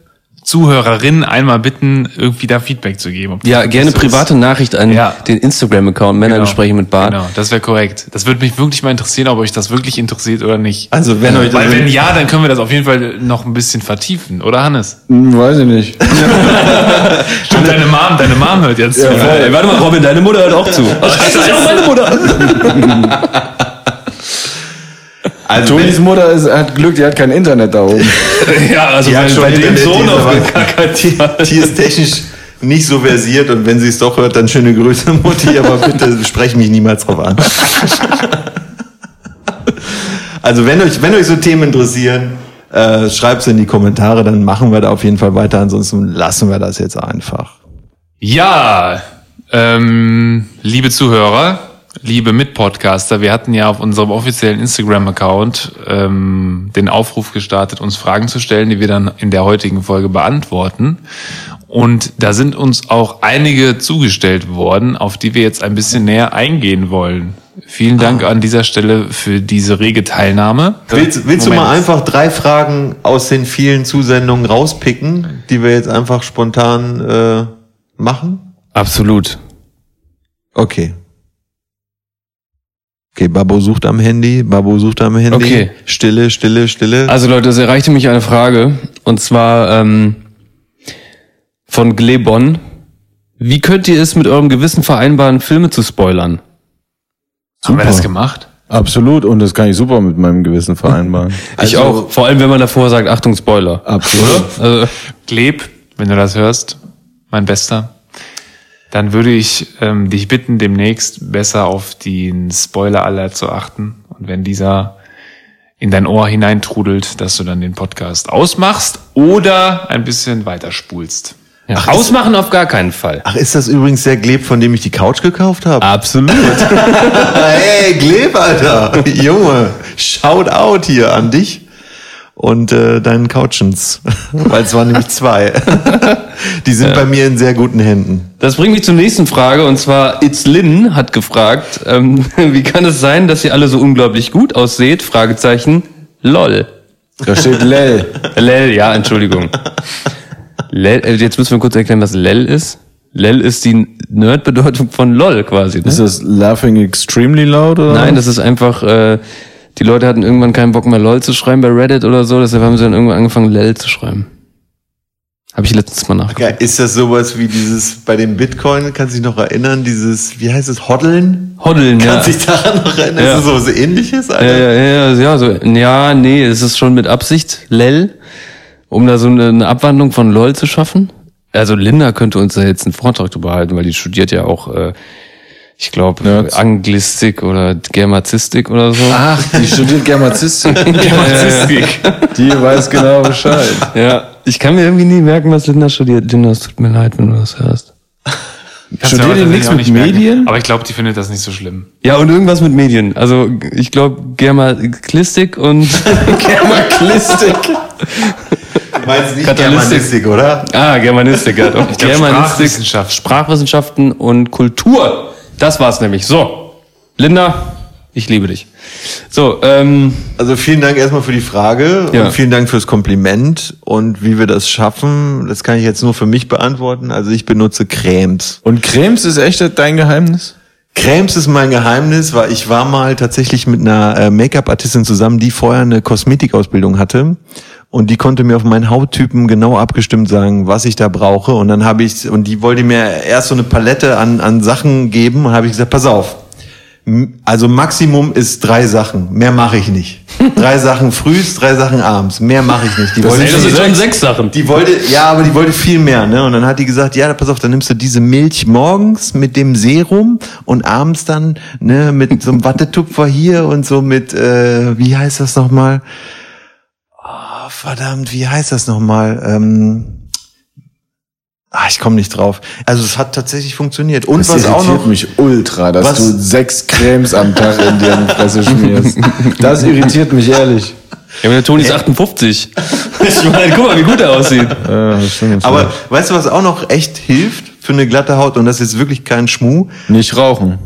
äh, Zuhörerin einmal bitten, irgendwie da Feedback zu geben. Ja, gerne so ist. private Nachricht an Ja. den Instagram-Account Männergespräche mit Bart. Genau, das wäre korrekt. Das würde mich wirklich mal interessieren, ob euch das wirklich interessiert oder nicht. also wenn euch das Weil wenn ja, dann können wir das auf jeden Fall noch ein bisschen vertiefen, oder Hannes? Hm, weiß ich nicht. <laughs> Stimmt, deine Mom, deine Mom hört jetzt zu. Ey, warte mal, Robin, deine Mutter hört auch zu. Das ist ja auch meine Mutter. <laughs> also wenn, Tonis Mutter ist, hat Glück, die hat kein Internet da oben. <laughs> Ja, also Die hat schon bei dem Internet, Sohn auf gekackt. die, die ist technisch nicht so versiert und wenn sie es doch hört, dann schöne Grüße, Mutti, aber bitte sprech mich niemals drauf an. <laughs> Also wenn euch, wenn euch so Themen interessieren, äh, schreibt's in die Kommentare, dann machen wir da auf jeden Fall weiter, ansonsten lassen wir das jetzt einfach. Ja, ähm, liebe Zuhörer, liebe Mitpodcaster, wir hatten ja auf unserem offiziellen Instagram-Account ähm, den Aufruf gestartet, uns Fragen zu stellen, die wir dann in der heutigen Folge beantworten. Und da sind uns auch einige zugestellt worden, auf die wir jetzt ein bisschen näher eingehen wollen. Vielen Dank an dieser Stelle für diese rege Teilnahme. Willst, willst du mal einfach drei Fragen aus den vielen Zusendungen rauspicken, die wir jetzt einfach spontan äh, machen? Absolut. Okay. Okay, Babo sucht am Handy, Babo sucht am Handy. Okay. Stille, stille, stille. Also Leute, es erreichte mich eine Frage und zwar ähm, von Glebon. Wie könnt ihr es mit eurem Gewissen vereinbaren, Filme zu spoilern? Haben wir das gemacht? Absolut, und das kann ich super mit meinem Gewissen vereinbaren. <laughs> ich auch. Vor allem, wenn man davor sagt, Achtung, Spoiler. Absolut. <laughs> Also, Gleb, wenn du das hörst, mein Bester, dann würde ich ähm, dich bitten, demnächst besser auf den Spoiler-Alert zu achten. Und wenn dieser in dein Ohr hineintrudelt, dass du dann den Podcast ausmachst oder ein bisschen weiterspulst. ja. Ausmachen auf gar keinen Fall. Ach, ist das übrigens der Gleb, von dem ich die Couch gekauft habe? Absolut. <laughs> Hey, Gleb, Alter. Junge, shout out hier an dich und äh, deinen Couchens. <laughs> Weil es waren nämlich zwei. <laughs> Die sind bei mir in sehr guten Händen. Das bringt mich zur nächsten Frage und zwar It's Lin hat gefragt, ähm, <laughs> wie kann es sein, dass ihr alle so unglaublich gut ausseht? Fragezeichen. Lol. Da steht Lel. Lel, ja, Entschuldigung. Lel, äh, jetzt müssen wir kurz erklären, was Lel ist. Lel ist die Nerd-Bedeutung von LOL quasi. Ne? Ist das laughing extremely loud oder? Nein, das ist einfach, äh, die Leute hatten irgendwann keinen Bock mehr LOL zu schreiben bei Reddit oder so, deshalb haben sie dann irgendwann angefangen, Lel zu schreiben. Habe ich letztens mal nachgeguckt. Ja, ist das sowas wie dieses bei dem Bitcoin, kannst du dich noch erinnern, dieses, wie heißt es, Hoddeln? Hoddeln, ja. Kannst dich daran noch erinnern? Ja. Ist das sowas ähnliches? Alter? Ja, ja, ja, ja, so, ja, nee, es ist schon mit Absicht Lel, um da so eine, eine Abwandlung von LOL zu schaffen. also Linda könnte uns da jetzt einen Vortrag drüber halten, weil die studiert ja auch, äh, ich glaube, Nerds. Anglistik oder Germazistik oder so. Ach, die studiert Germazistik. <laughs> Germanistik. Die weiß genau Bescheid. Ja, ich kann mir irgendwie nie merken, was Linda studiert. Linda, es tut mir leid, wenn du das hörst. Studiert ihr nichts mit nicht merken. Medien? Aber ich glaube, die findet das nicht so schlimm. Ja, und irgendwas mit Medien. Also ich glaube Germanistik und <laughs> Germaklistik. Du meinst nicht. Germanistik, oder? Ah, Germanistik, ja doch. Ich glaub, Germanistik, Sprachwissenschaft. Sprachwissenschaften und Kultur. Das war's nämlich. So, Linda, ich liebe dich. So, ähm, Also vielen Dank erstmal für die Frage Ja. und vielen Dank fürs Kompliment und wie wir das schaffen, das kann ich jetzt nur für mich beantworten. Also ich benutze Cremes. Und Cremes ist echt dein Geheimnis? Cremes ist mein Geheimnis, weil ich war mal tatsächlich mit einer äh, Make-up-Artistin zusammen, die vorher eine Kosmetikausbildung hatte. Und die konnte mir auf meinen Hauttypen genau abgestimmt sagen, was ich da brauche. Und dann habe ich, und die wollte mir erst so eine Palette an, an Sachen geben und habe ich gesagt, pass auf. Also Maximum ist drei Sachen. Mehr mache ich nicht. <laughs> Drei Sachen frühs, drei Sachen abends. Mehr mache ich nicht. Die wollte das sind schon sechs Sachen. die wollte, ja, aber die wollte viel mehr, ne? Und dann hat die gesagt, ja, pass auf, dann nimmst du diese Milch morgens mit dem Serum und abends dann, ne, mit so einem Wattetupfer hier und so mit, äh, wie heißt das nochmal? Oh, verdammt, wie heißt das nochmal? Ähm, ah, ich komme nicht drauf. Also es hat tatsächlich funktioniert. Und Das was auch irritiert noch, mich ultra, dass Was? du sechs Cremes am Tag in die Fresse schmierst. <laughs> Das irritiert mich ehrlich. ja, aber der Toni ist 58. <laughs> ich meine, guck mal, wie gut er aussieht. Ja, stimmt. aber weißt du, was auch noch echt hilft für eine glatte Haut? Und das ist wirklich kein Schmuh. nicht rauchen.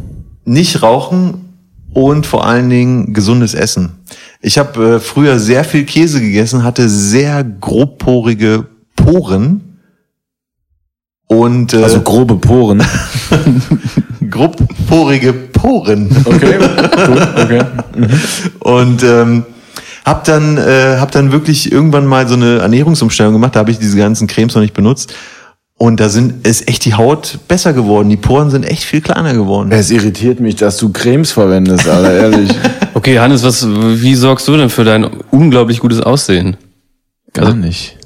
nicht rauchen und vor allen Dingen gesundes Essen. Ich habe äh, früher sehr viel Käse gegessen, hatte sehr grobporige Poren und äh, Also grobe Poren. <laughs> grobporige Poren Okay, gut, okay. <laughs> und ähm, hab dann äh, hab dann wirklich irgendwann mal so eine Ernährungsumstellung gemacht. Da habe ich diese ganzen Cremes noch nicht benutzt und da sind ist echt die Haut besser geworden. Die Poren sind echt viel kleiner geworden. Es irritiert mich, dass du Cremes verwendest, Alter, ehrlich. <laughs> Okay, Hannes, was, wie sorgst du denn für dein unglaublich gutes Aussehen? Gar nicht.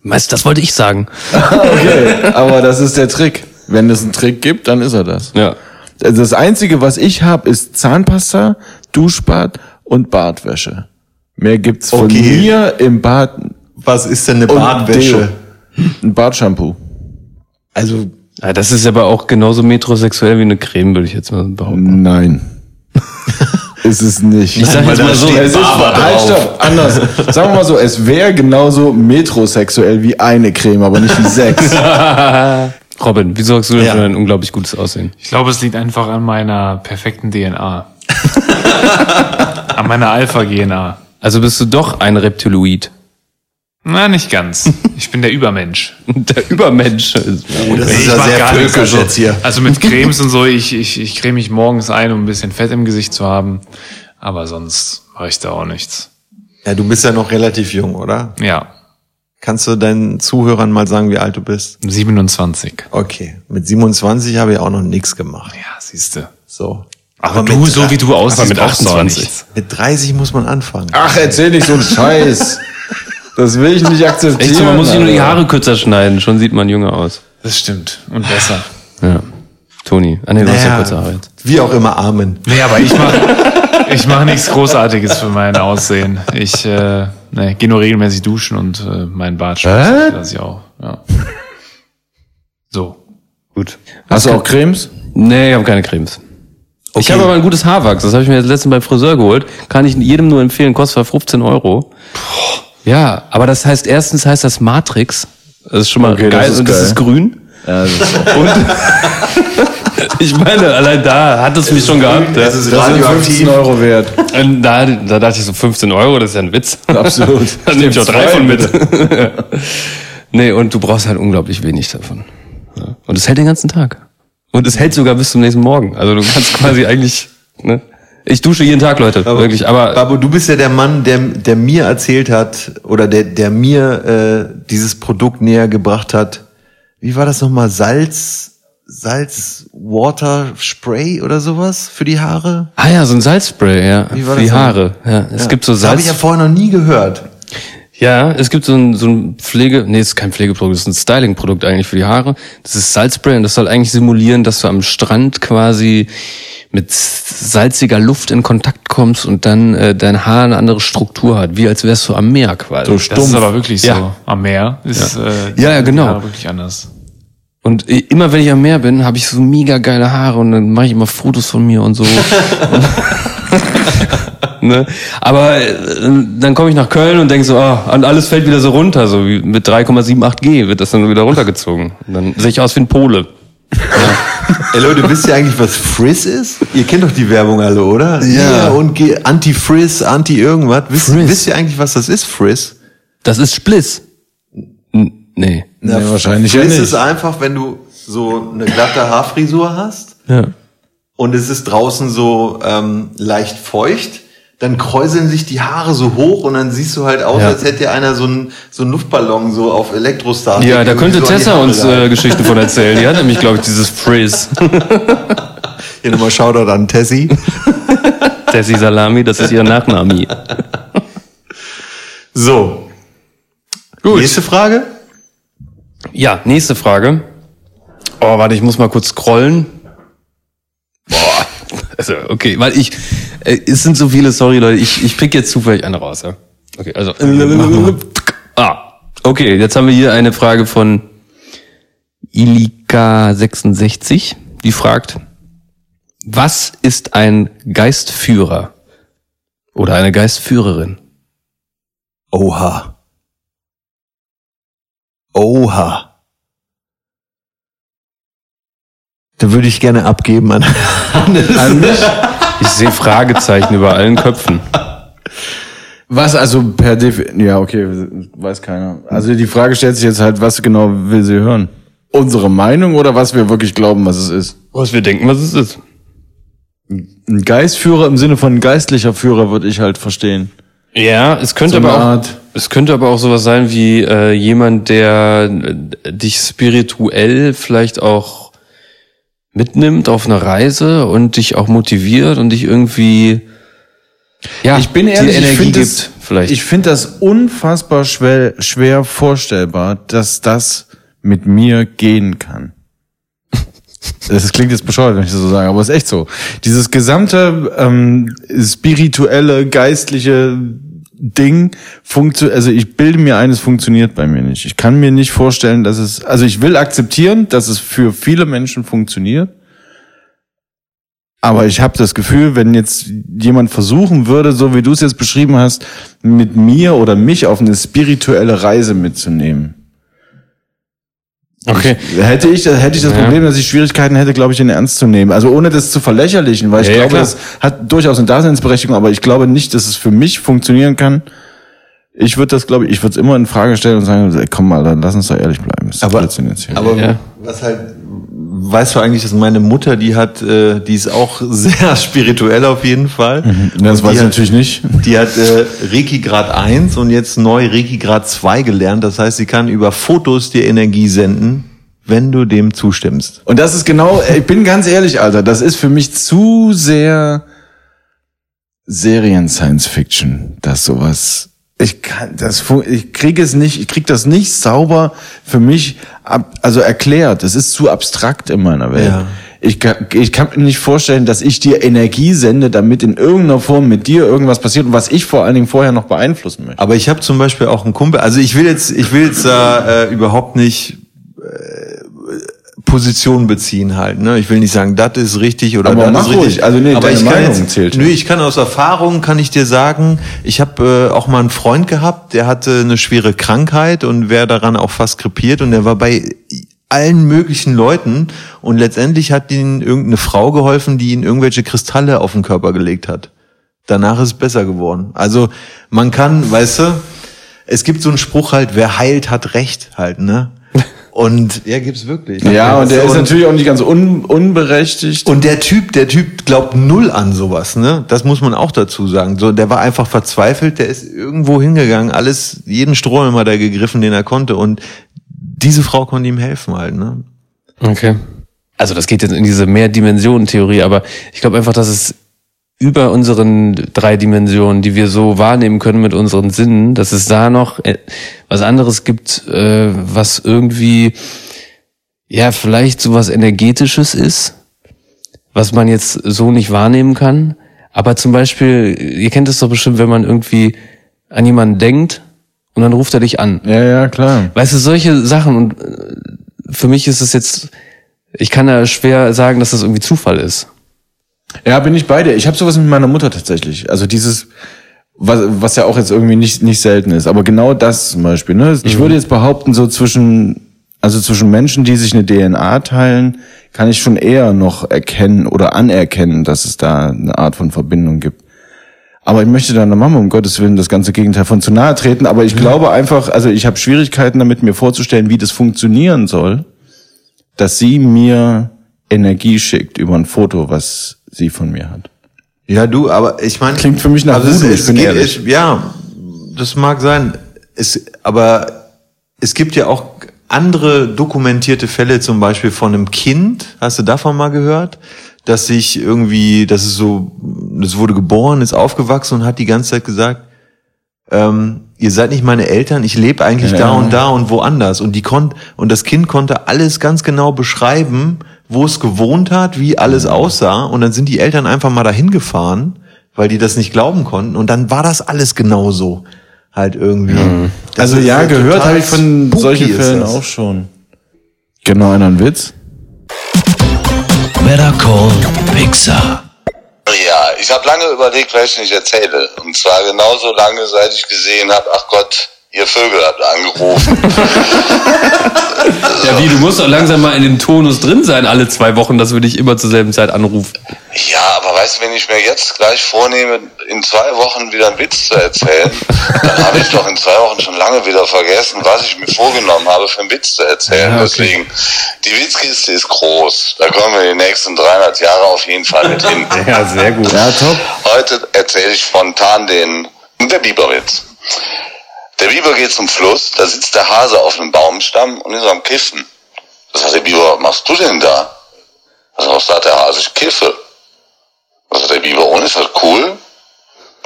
Meister, das wollte ich sagen. <laughs> Okay, aber das ist der Trick. Wenn es einen Trick gibt, dann ist er das. Ja. Also das Einzige, was ich habe, ist Zahnpasta, Duschbad und Bartwäsche. Mehr gibt's von Okay. mir im Bad Was ist denn eine Bartwäsche? Ein Bartshampoo. Also ja. Das ist aber auch genauso metrosexuell wie eine Creme, würde ich jetzt mal behaupten. Nein. <laughs> ist es nicht. Ich sag jetzt mal so, es ist, halt, stopp, anders. Sagen wir mal so, es wäre genauso metrosexuell wie eine Creme, aber nicht wie sechs. <laughs> Robin, wie sorgst du denn Ja. für dein unglaublich gutes Aussehen? Ich glaube, es liegt einfach an meiner perfekten DNA. <laughs> an meiner Alpha-DNA. Also bist du doch ein Reptiloid. Na, nicht ganz. Ich bin der Übermensch. <laughs> Der Übermensch. das Nee, ist ich ja sehr völkisch also, jetzt hier. Also mit <laughs> Cremes und so, ich, ich, ich creme mich morgens ein, um ein bisschen Fett im Gesicht zu haben. Aber sonst mache ich da auch nichts. Ja, du bist ja noch relativ jung, oder? Ja, Kannst du deinen Zuhörern mal sagen, wie alt du bist? 27. Okay, mit 27 habe ich auch noch nichts gemacht. Ja, siehste. So. Aber, mit du, so wie du aussiehst, mit brauchst du auch 28. nichts. Mit 30 muss man anfangen. Ach, erzähl nicht so einen <laughs> Scheiß. Das will ich nicht <laughs> akzeptieren. Echt so, man muss sich nur die. Haare kürzer schneiden, schon sieht man jünger aus. Das stimmt. Und besser. Ja. Toni. Ah, nee, du hast ja Naja, kurze Haare jetzt. wie auch immer, Amen. Nee, aber ich mache <laughs> ich mach nichts Großartiges für mein Aussehen. Ich äh, ne, gehe nur regelmäßig duschen und äh, mein Bart schmutzig lasse ich auch. Ja. So. Gut. Hast du auch Cremes? Nee, ich habe keine Cremes. Ich habe aber ein gutes Haarwachs. Das habe ich mir jetzt letztens beim Friseur geholt. Kann ich jedem nur empfehlen. Kostet 15 Euro. Ja, aber das heißt, erstens heißt das Matrix. Das ist schon mal Okay, das geil. ist und das geil. ist grün. Ja, das ist <laughs> Und <laughs> ich meine, allein da hat es mich schon gehabt. Ja. Das ist das sind radioaktiv. 15 Euro wert. Und da, da dachte ich so, 15 Euro, das ist ja ein Witz. Absolut. <laughs> Da nehme ich auch drei von mit. nee, und du brauchst halt unglaublich wenig davon. Und es hält den ganzen Tag. Und es hält sogar bis zum nächsten Morgen. Also du kannst quasi eigentlich, ne? Ich dusche jeden Tag, Leute, wirklich. Aber Babu, du bist ja der Mann, der, der mir erzählt hat, oder der, der mir äh, dieses Produkt näher gebracht hat. Wie war das nochmal? Salz, Salz, Water Spray oder sowas für die Haare? ah ja, so ein Salzspray, ja, Wie war für die das? Haare. Ja, es gibt so Das habe Salz. ich ja vorher noch nie gehört. Ja, es gibt so ein, so ein Pflege, nee, es ist kein Pflegeprodukt, es ist ein Styling-Produkt eigentlich für die Haare. Das ist Salzspray und das soll eigentlich simulieren, dass du am Strand quasi mit salziger Luft in Kontakt kommst und dann äh, dein Haar eine andere Struktur hat, wie als wärst du am Meer quasi. So Das ist stumpf. aber wirklich so. Ja. Am Meer ist Ja. Äh, Ja, ja, genau. Haare wirklich anders. Und immer wenn ich am Meer bin, habe ich so mega geile Haare und dann mache ich immer Fotos von mir und so. <laughs> <laughs> ne? Aber äh, dann komme ich nach Köln und denk so, ah, und alles fällt wieder so runter, so wie mit 3,78 G wird das dann wieder runtergezogen. Und dann sehe ich aus wie ein Pole. Ey Leute, wisst ihr eigentlich, was Frizz ist? Ihr kennt doch die Werbung alle, oder? Ja. und Ge- Anti-Frizz, Anti-Irgendwas. Wisst, wisst ihr eigentlich, was das ist, Frizz? Das ist Spliss. N nee. Nee, wahrscheinlich ja Frizz nicht. ist einfach, wenn du so eine glatte Haarfrisur hast Ja. und es ist draußen so ähm, leicht feucht, dann kräuseln sich die Haare so hoch und dann siehst du halt aus, Ja. als hätte einer so einen so einen Luftballon so auf Elektrostar. Ja, da könnte so Tessa uns äh, Geschichten von erzählen. Die hat <laughs> nämlich, glaube ich, dieses Frizz. <laughs> Hier nochmal Shoutout an Tessie. <laughs> Tessie Salami, das ist ihr Nachname. So. Gut. Nächste Frage. Ja, nächste Frage. Oh, warte, ich muss mal kurz scrollen. Boah. Also, okay, weil ich, äh, es sind so viele, sorry Leute, ich, ich pick jetzt zufällig eine raus, ja. Okay, also. Ah, okay, jetzt haben wir hier eine Frage von Ilika66, die fragt, was ist ein Geistführer? Oder eine Geistführerin? Oha. Oha. Da würde ich gerne abgeben an <laughs> An mich? Ich sehe Fragezeichen über allen Köpfen. Was also per Def ja okay, weiß keiner. Also die Frage stellt sich jetzt halt, was genau will sie hören? Unsere Meinung oder was wir wirklich glauben, was es ist? Was wir denken, was es ist. Ein Geistführer im Sinne von geistlicher Führer würde ich halt verstehen. Ja, es könnte So aber auch, Art- es könnte aber auch sowas sein wie äh, jemand, der äh, dich spirituell vielleicht auch mitnimmt auf eine Reise und dich auch motiviert und dich irgendwie ja ich bin ehrlich, die ich Energie finde gibt das, vielleicht. ich finde das unfassbar schwer, schwer vorstellbar, dass das mit mir gehen kann. <laughs> Das klingt jetzt bescheuert, wenn ich das so sage, aber es ist echt so. Dieses gesamte ähm, spirituelle, geistliche Ding funktioniert, also ich bilde mir ein, es funktioniert bei mir nicht. Ich kann mir nicht vorstellen, dass es, also ich will akzeptieren, dass es für viele Menschen funktioniert. Aber ich habe das Gefühl, wenn jetzt jemand versuchen würde, so wie du es jetzt beschrieben hast, mit mir oder mich auf eine spirituelle Reise mitzunehmen, okay. hätte ich, hätte ich das Ja. Problem, dass ich Schwierigkeiten hätte, glaube ich, den ernst zu nehmen. Also ohne das zu verlächerlichen, weil ich Ja, ja, glaube, klar. das hat durchaus eine Daseinsberechtigung, aber ich glaube nicht, dass es für mich funktionieren kann. Ich würde das, glaube ich, ich würde es immer in Frage stellen und sagen, ey, komm mal, dann lass uns doch ehrlich bleiben. Das Aber, Blödsinn jetzt hier. aber Ja. was halt, weißt du eigentlich, dass meine Mutter, die hat, äh, die ist auch <laughs> sehr spirituell auf jeden Fall. das Und weiß ich hat, natürlich nicht. Die hat äh, Reiki Grad 1 und jetzt neu Reiki Grad 2 gelernt. Das heißt, sie kann über Fotos dir Energie senden, wenn du dem zustimmst. Und das ist genau, ich bin ganz ehrlich, Alter, das ist für mich zu sehr Serien-Science-Fiction, dass sowas. Ich kann das, ich kriege es nicht, ich krieg das nicht sauber für mich, ab, also erklärt. Das ist zu abstrakt in meiner Welt. Ja. Ich kann, ich kann mir nicht vorstellen, dass ich dir Energie sende, damit in irgendeiner Form mit dir irgendwas passiert und was ich vor allen Dingen vorher noch beeinflussen möchte. Aber ich habe zum Beispiel auch einen Kumpel, also ich will jetzt, ich will jetzt da äh, überhaupt nicht äh, Position beziehen halt. Ne? Ich will nicht sagen, das ist richtig oder das ist richtig. ruhig. Also nee, aber ich kann Meinung jetzt, zählt. Nö, ich kann aus Erfahrung kann ich dir sagen, ich habe äh, auch mal einen Freund gehabt, der hatte eine schwere Krankheit und wäre daran auch fast krepiert und der war bei allen möglichen Leuten und letztendlich hat ihnen irgendeine Frau geholfen, die ihnen irgendwelche Kristalle auf den Körper gelegt hat. Danach ist es besser geworden. Also man kann, weißt du, es gibt so einen Spruch halt, wer heilt, hat Recht halt, ne? Und ja, gibt's wirklich. Ja, und der ist und, natürlich auch nicht ganz un, unberechtigt. und der Typ, der Typ glaubt null an sowas, ne? Das muss man auch dazu sagen. So, der war einfach verzweifelt, der ist irgendwo hingegangen, alles, jeden Strohhalm hat er gegriffen, den er konnte. Und diese Frau konnte ihm helfen halt, ne? Okay. Also das geht jetzt in diese Mehrdimensionen-Theorie, aber ich glaube einfach, dass es über unseren drei Dimensionen, die wir so wahrnehmen können mit unseren Sinnen, dass es da noch äh, was anderes gibt, äh, was irgendwie ja vielleicht sowas energetisches ist, was man jetzt so nicht wahrnehmen kann. Aber zum Beispiel, ihr kennt es doch bestimmt, wenn man irgendwie an jemanden denkt und dann ruft er dich an. Ja, ja, klar. Weißt du, solche Sachen und äh, für mich ist es jetzt, ich kann da schwer sagen, dass das irgendwie Zufall ist. Ja, bin ich bei dir. Ich habe sowas mit meiner Mutter tatsächlich. Also dieses, was, was ja auch jetzt irgendwie nicht, nicht selten ist. Aber genau das zum Beispiel. Ne? Ich würde jetzt behaupten, so zwischen, also zwischen Menschen, die sich eine DNA teilen, kann ich schon eher noch erkennen oder anerkennen, dass es da eine Art von Verbindung gibt. Aber ich möchte deiner Mama um Gottes Willen das ganze Gegenteil von zu nahe treten. Aber ich glaube einfach, also ich habe Schwierigkeiten damit, mir vorzustellen, wie das funktionieren soll, dass sie mir Energie schickt über ein Foto, was sie von mir hat. Ja, du, aber ich meine. Klingt für mich nach also es, Voodoo, ich es bin geht, ehrlich. Es, ja, das mag sein. Es, aber es gibt ja auch andere dokumentierte Fälle, zum Beispiel von einem Kind. Hast du davon mal gehört? Dass sich irgendwie, das ist so, das wurde geboren, ist aufgewachsen und hat die ganze Zeit gesagt, ähm, ihr seid nicht meine Eltern, ich lebe eigentlich Ja. da und da und woanders. Und die kon und das Kind konnte alles ganz genau beschreiben, wo es gewohnt hat, wie alles aussah. Und dann sind die Eltern einfach mal dahin gefahren, weil die das nicht glauben konnten. Und dann war das alles genauso. Halt irgendwie. Das Also ja, gehört habe ich von solchen Fällen auch schon. Genau, einer ein Witz. Better Call Pixar. Ja, ich habe lange überlegt, was ich nicht erzähle. Und zwar genauso lange, seit ich gesehen habe, ach Gott, ihr Vögel habt angerufen. <laughs> Ja, wie, du musst doch langsam mal in dem Tonus drin sein, alle zwei Wochen, dass wir dich immer zur selben Zeit anrufen. ja, aber weißt du, wenn ich mir jetzt gleich vornehme, in zwei Wochen wieder einen Witz zu erzählen, dann habe ich doch in zwei Wochen schon lange wieder vergessen, was ich mir vorgenommen habe, für einen Witz zu erzählen. Ja, okay. Deswegen, die Witzkiste ist groß. Da kommen wir die nächsten 300 Jahre auf jeden Fall mit hin. <laughs> Ja, sehr gut. Ja, top. Heute erzähle ich spontan den der Biberwitz. Der Biber geht zum Fluss, da sitzt der Hase auf einem Baumstamm und ist am Kiffen. Da sagt der Biber, was machst du denn da? Darauf sagt der Hase, ich kiffe. Da sagt der Biber, und ist das cool?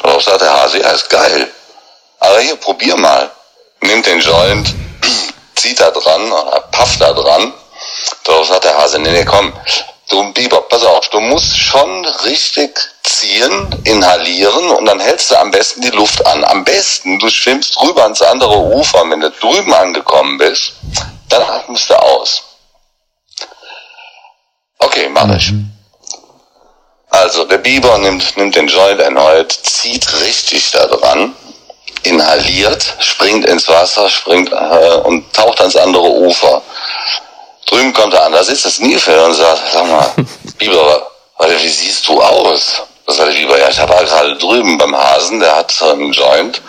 Darauf sagt der Hase, ja, ist geil. Aber hier, probier mal. Nimmt den Joint, <clears throat> zieht da dran, oder pafft da dran. Darauf sagt der Hase, nee, nee, komm, du Biber, pass auf, du musst schon richtig ziehen, inhalieren und dann hältst du am besten die Luft an. Am besten, du schwimmst rüber ans andere Ufer und wenn du drüben angekommen bist, dann atmest du aus. Okay, mach ich. Also der Biber nimmt, nimmt den Joint erneut, zieht richtig da dran, inhaliert, springt ins Wasser, springt äh, und taucht ans andere Ufer. Drüben kommt er an, da sitzt das Nilpferd und sagt, sag mal, <laughs> Biber, warte, wie siehst du aus? Da sagt der Biber, ja, ich habe halt gerade drüben beim Hasen, der hat so einen Joint,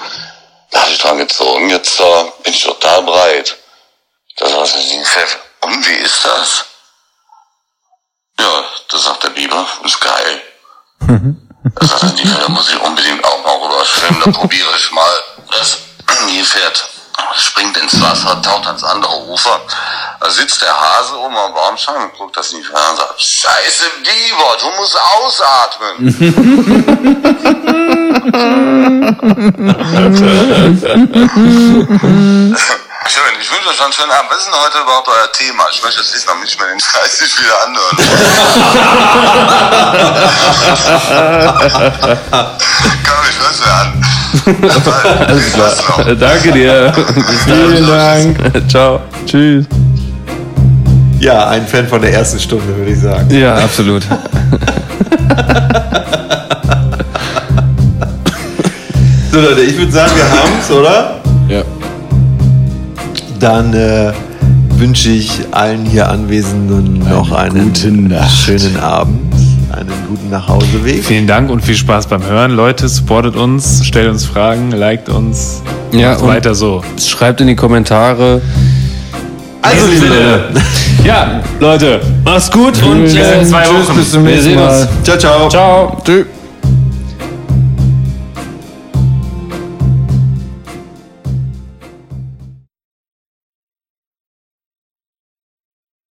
da habe ich dran gezogen, jetzt äh, bin ich total breit. Da sagt das Nilpferd, und wie ist das? Ja, das sagt der Biber, ist geil. Da sagt der Nilpferd, da muss ich unbedingt auch mal rüber schwimmen, da <laughs> probiere ich mal. Das Nilpferd springt ins Wasser, taucht ans andere Ufer. Da sitzt der Hase oben am Baumstamm und guckt das Nilpferd an und sagt, Scheiße, Biber, du musst ausatmen. <laughs> Schön, ich wünsche euch einen schönen Abend. Was ist denn heute überhaupt euer Thema? Ich möchte jetzt nicht noch nicht mehr den Scheiß nicht wieder anhören. Mich was mehr an. Alles klar. Danke dir. Vielen Dank. <laughs> Ciao. Tschüss. Ja, ein Fan von der ersten Stunde, würde ich sagen. Ja, absolut. <laughs> So Leute, ich würde sagen, wir haben's, oder? Ja. Dann äh, wünsche ich allen hier Anwesenden noch einen Nacht. schönen Abend, einen guten Nachhauseweg. Vielen Dank und viel Spaß beim Hören. Leute, supportet uns, stellt uns Fragen, liked uns. Ja, und- weiter so. Schreibt in die Kommentare. Also, Leute, Ja, Leute, macht's gut und Vielen äh, Dank. zwei Tschüss, Wochen. bis zum wir nächsten sehen Mal. uns. ciao, ciao. Ciao. Tschüss.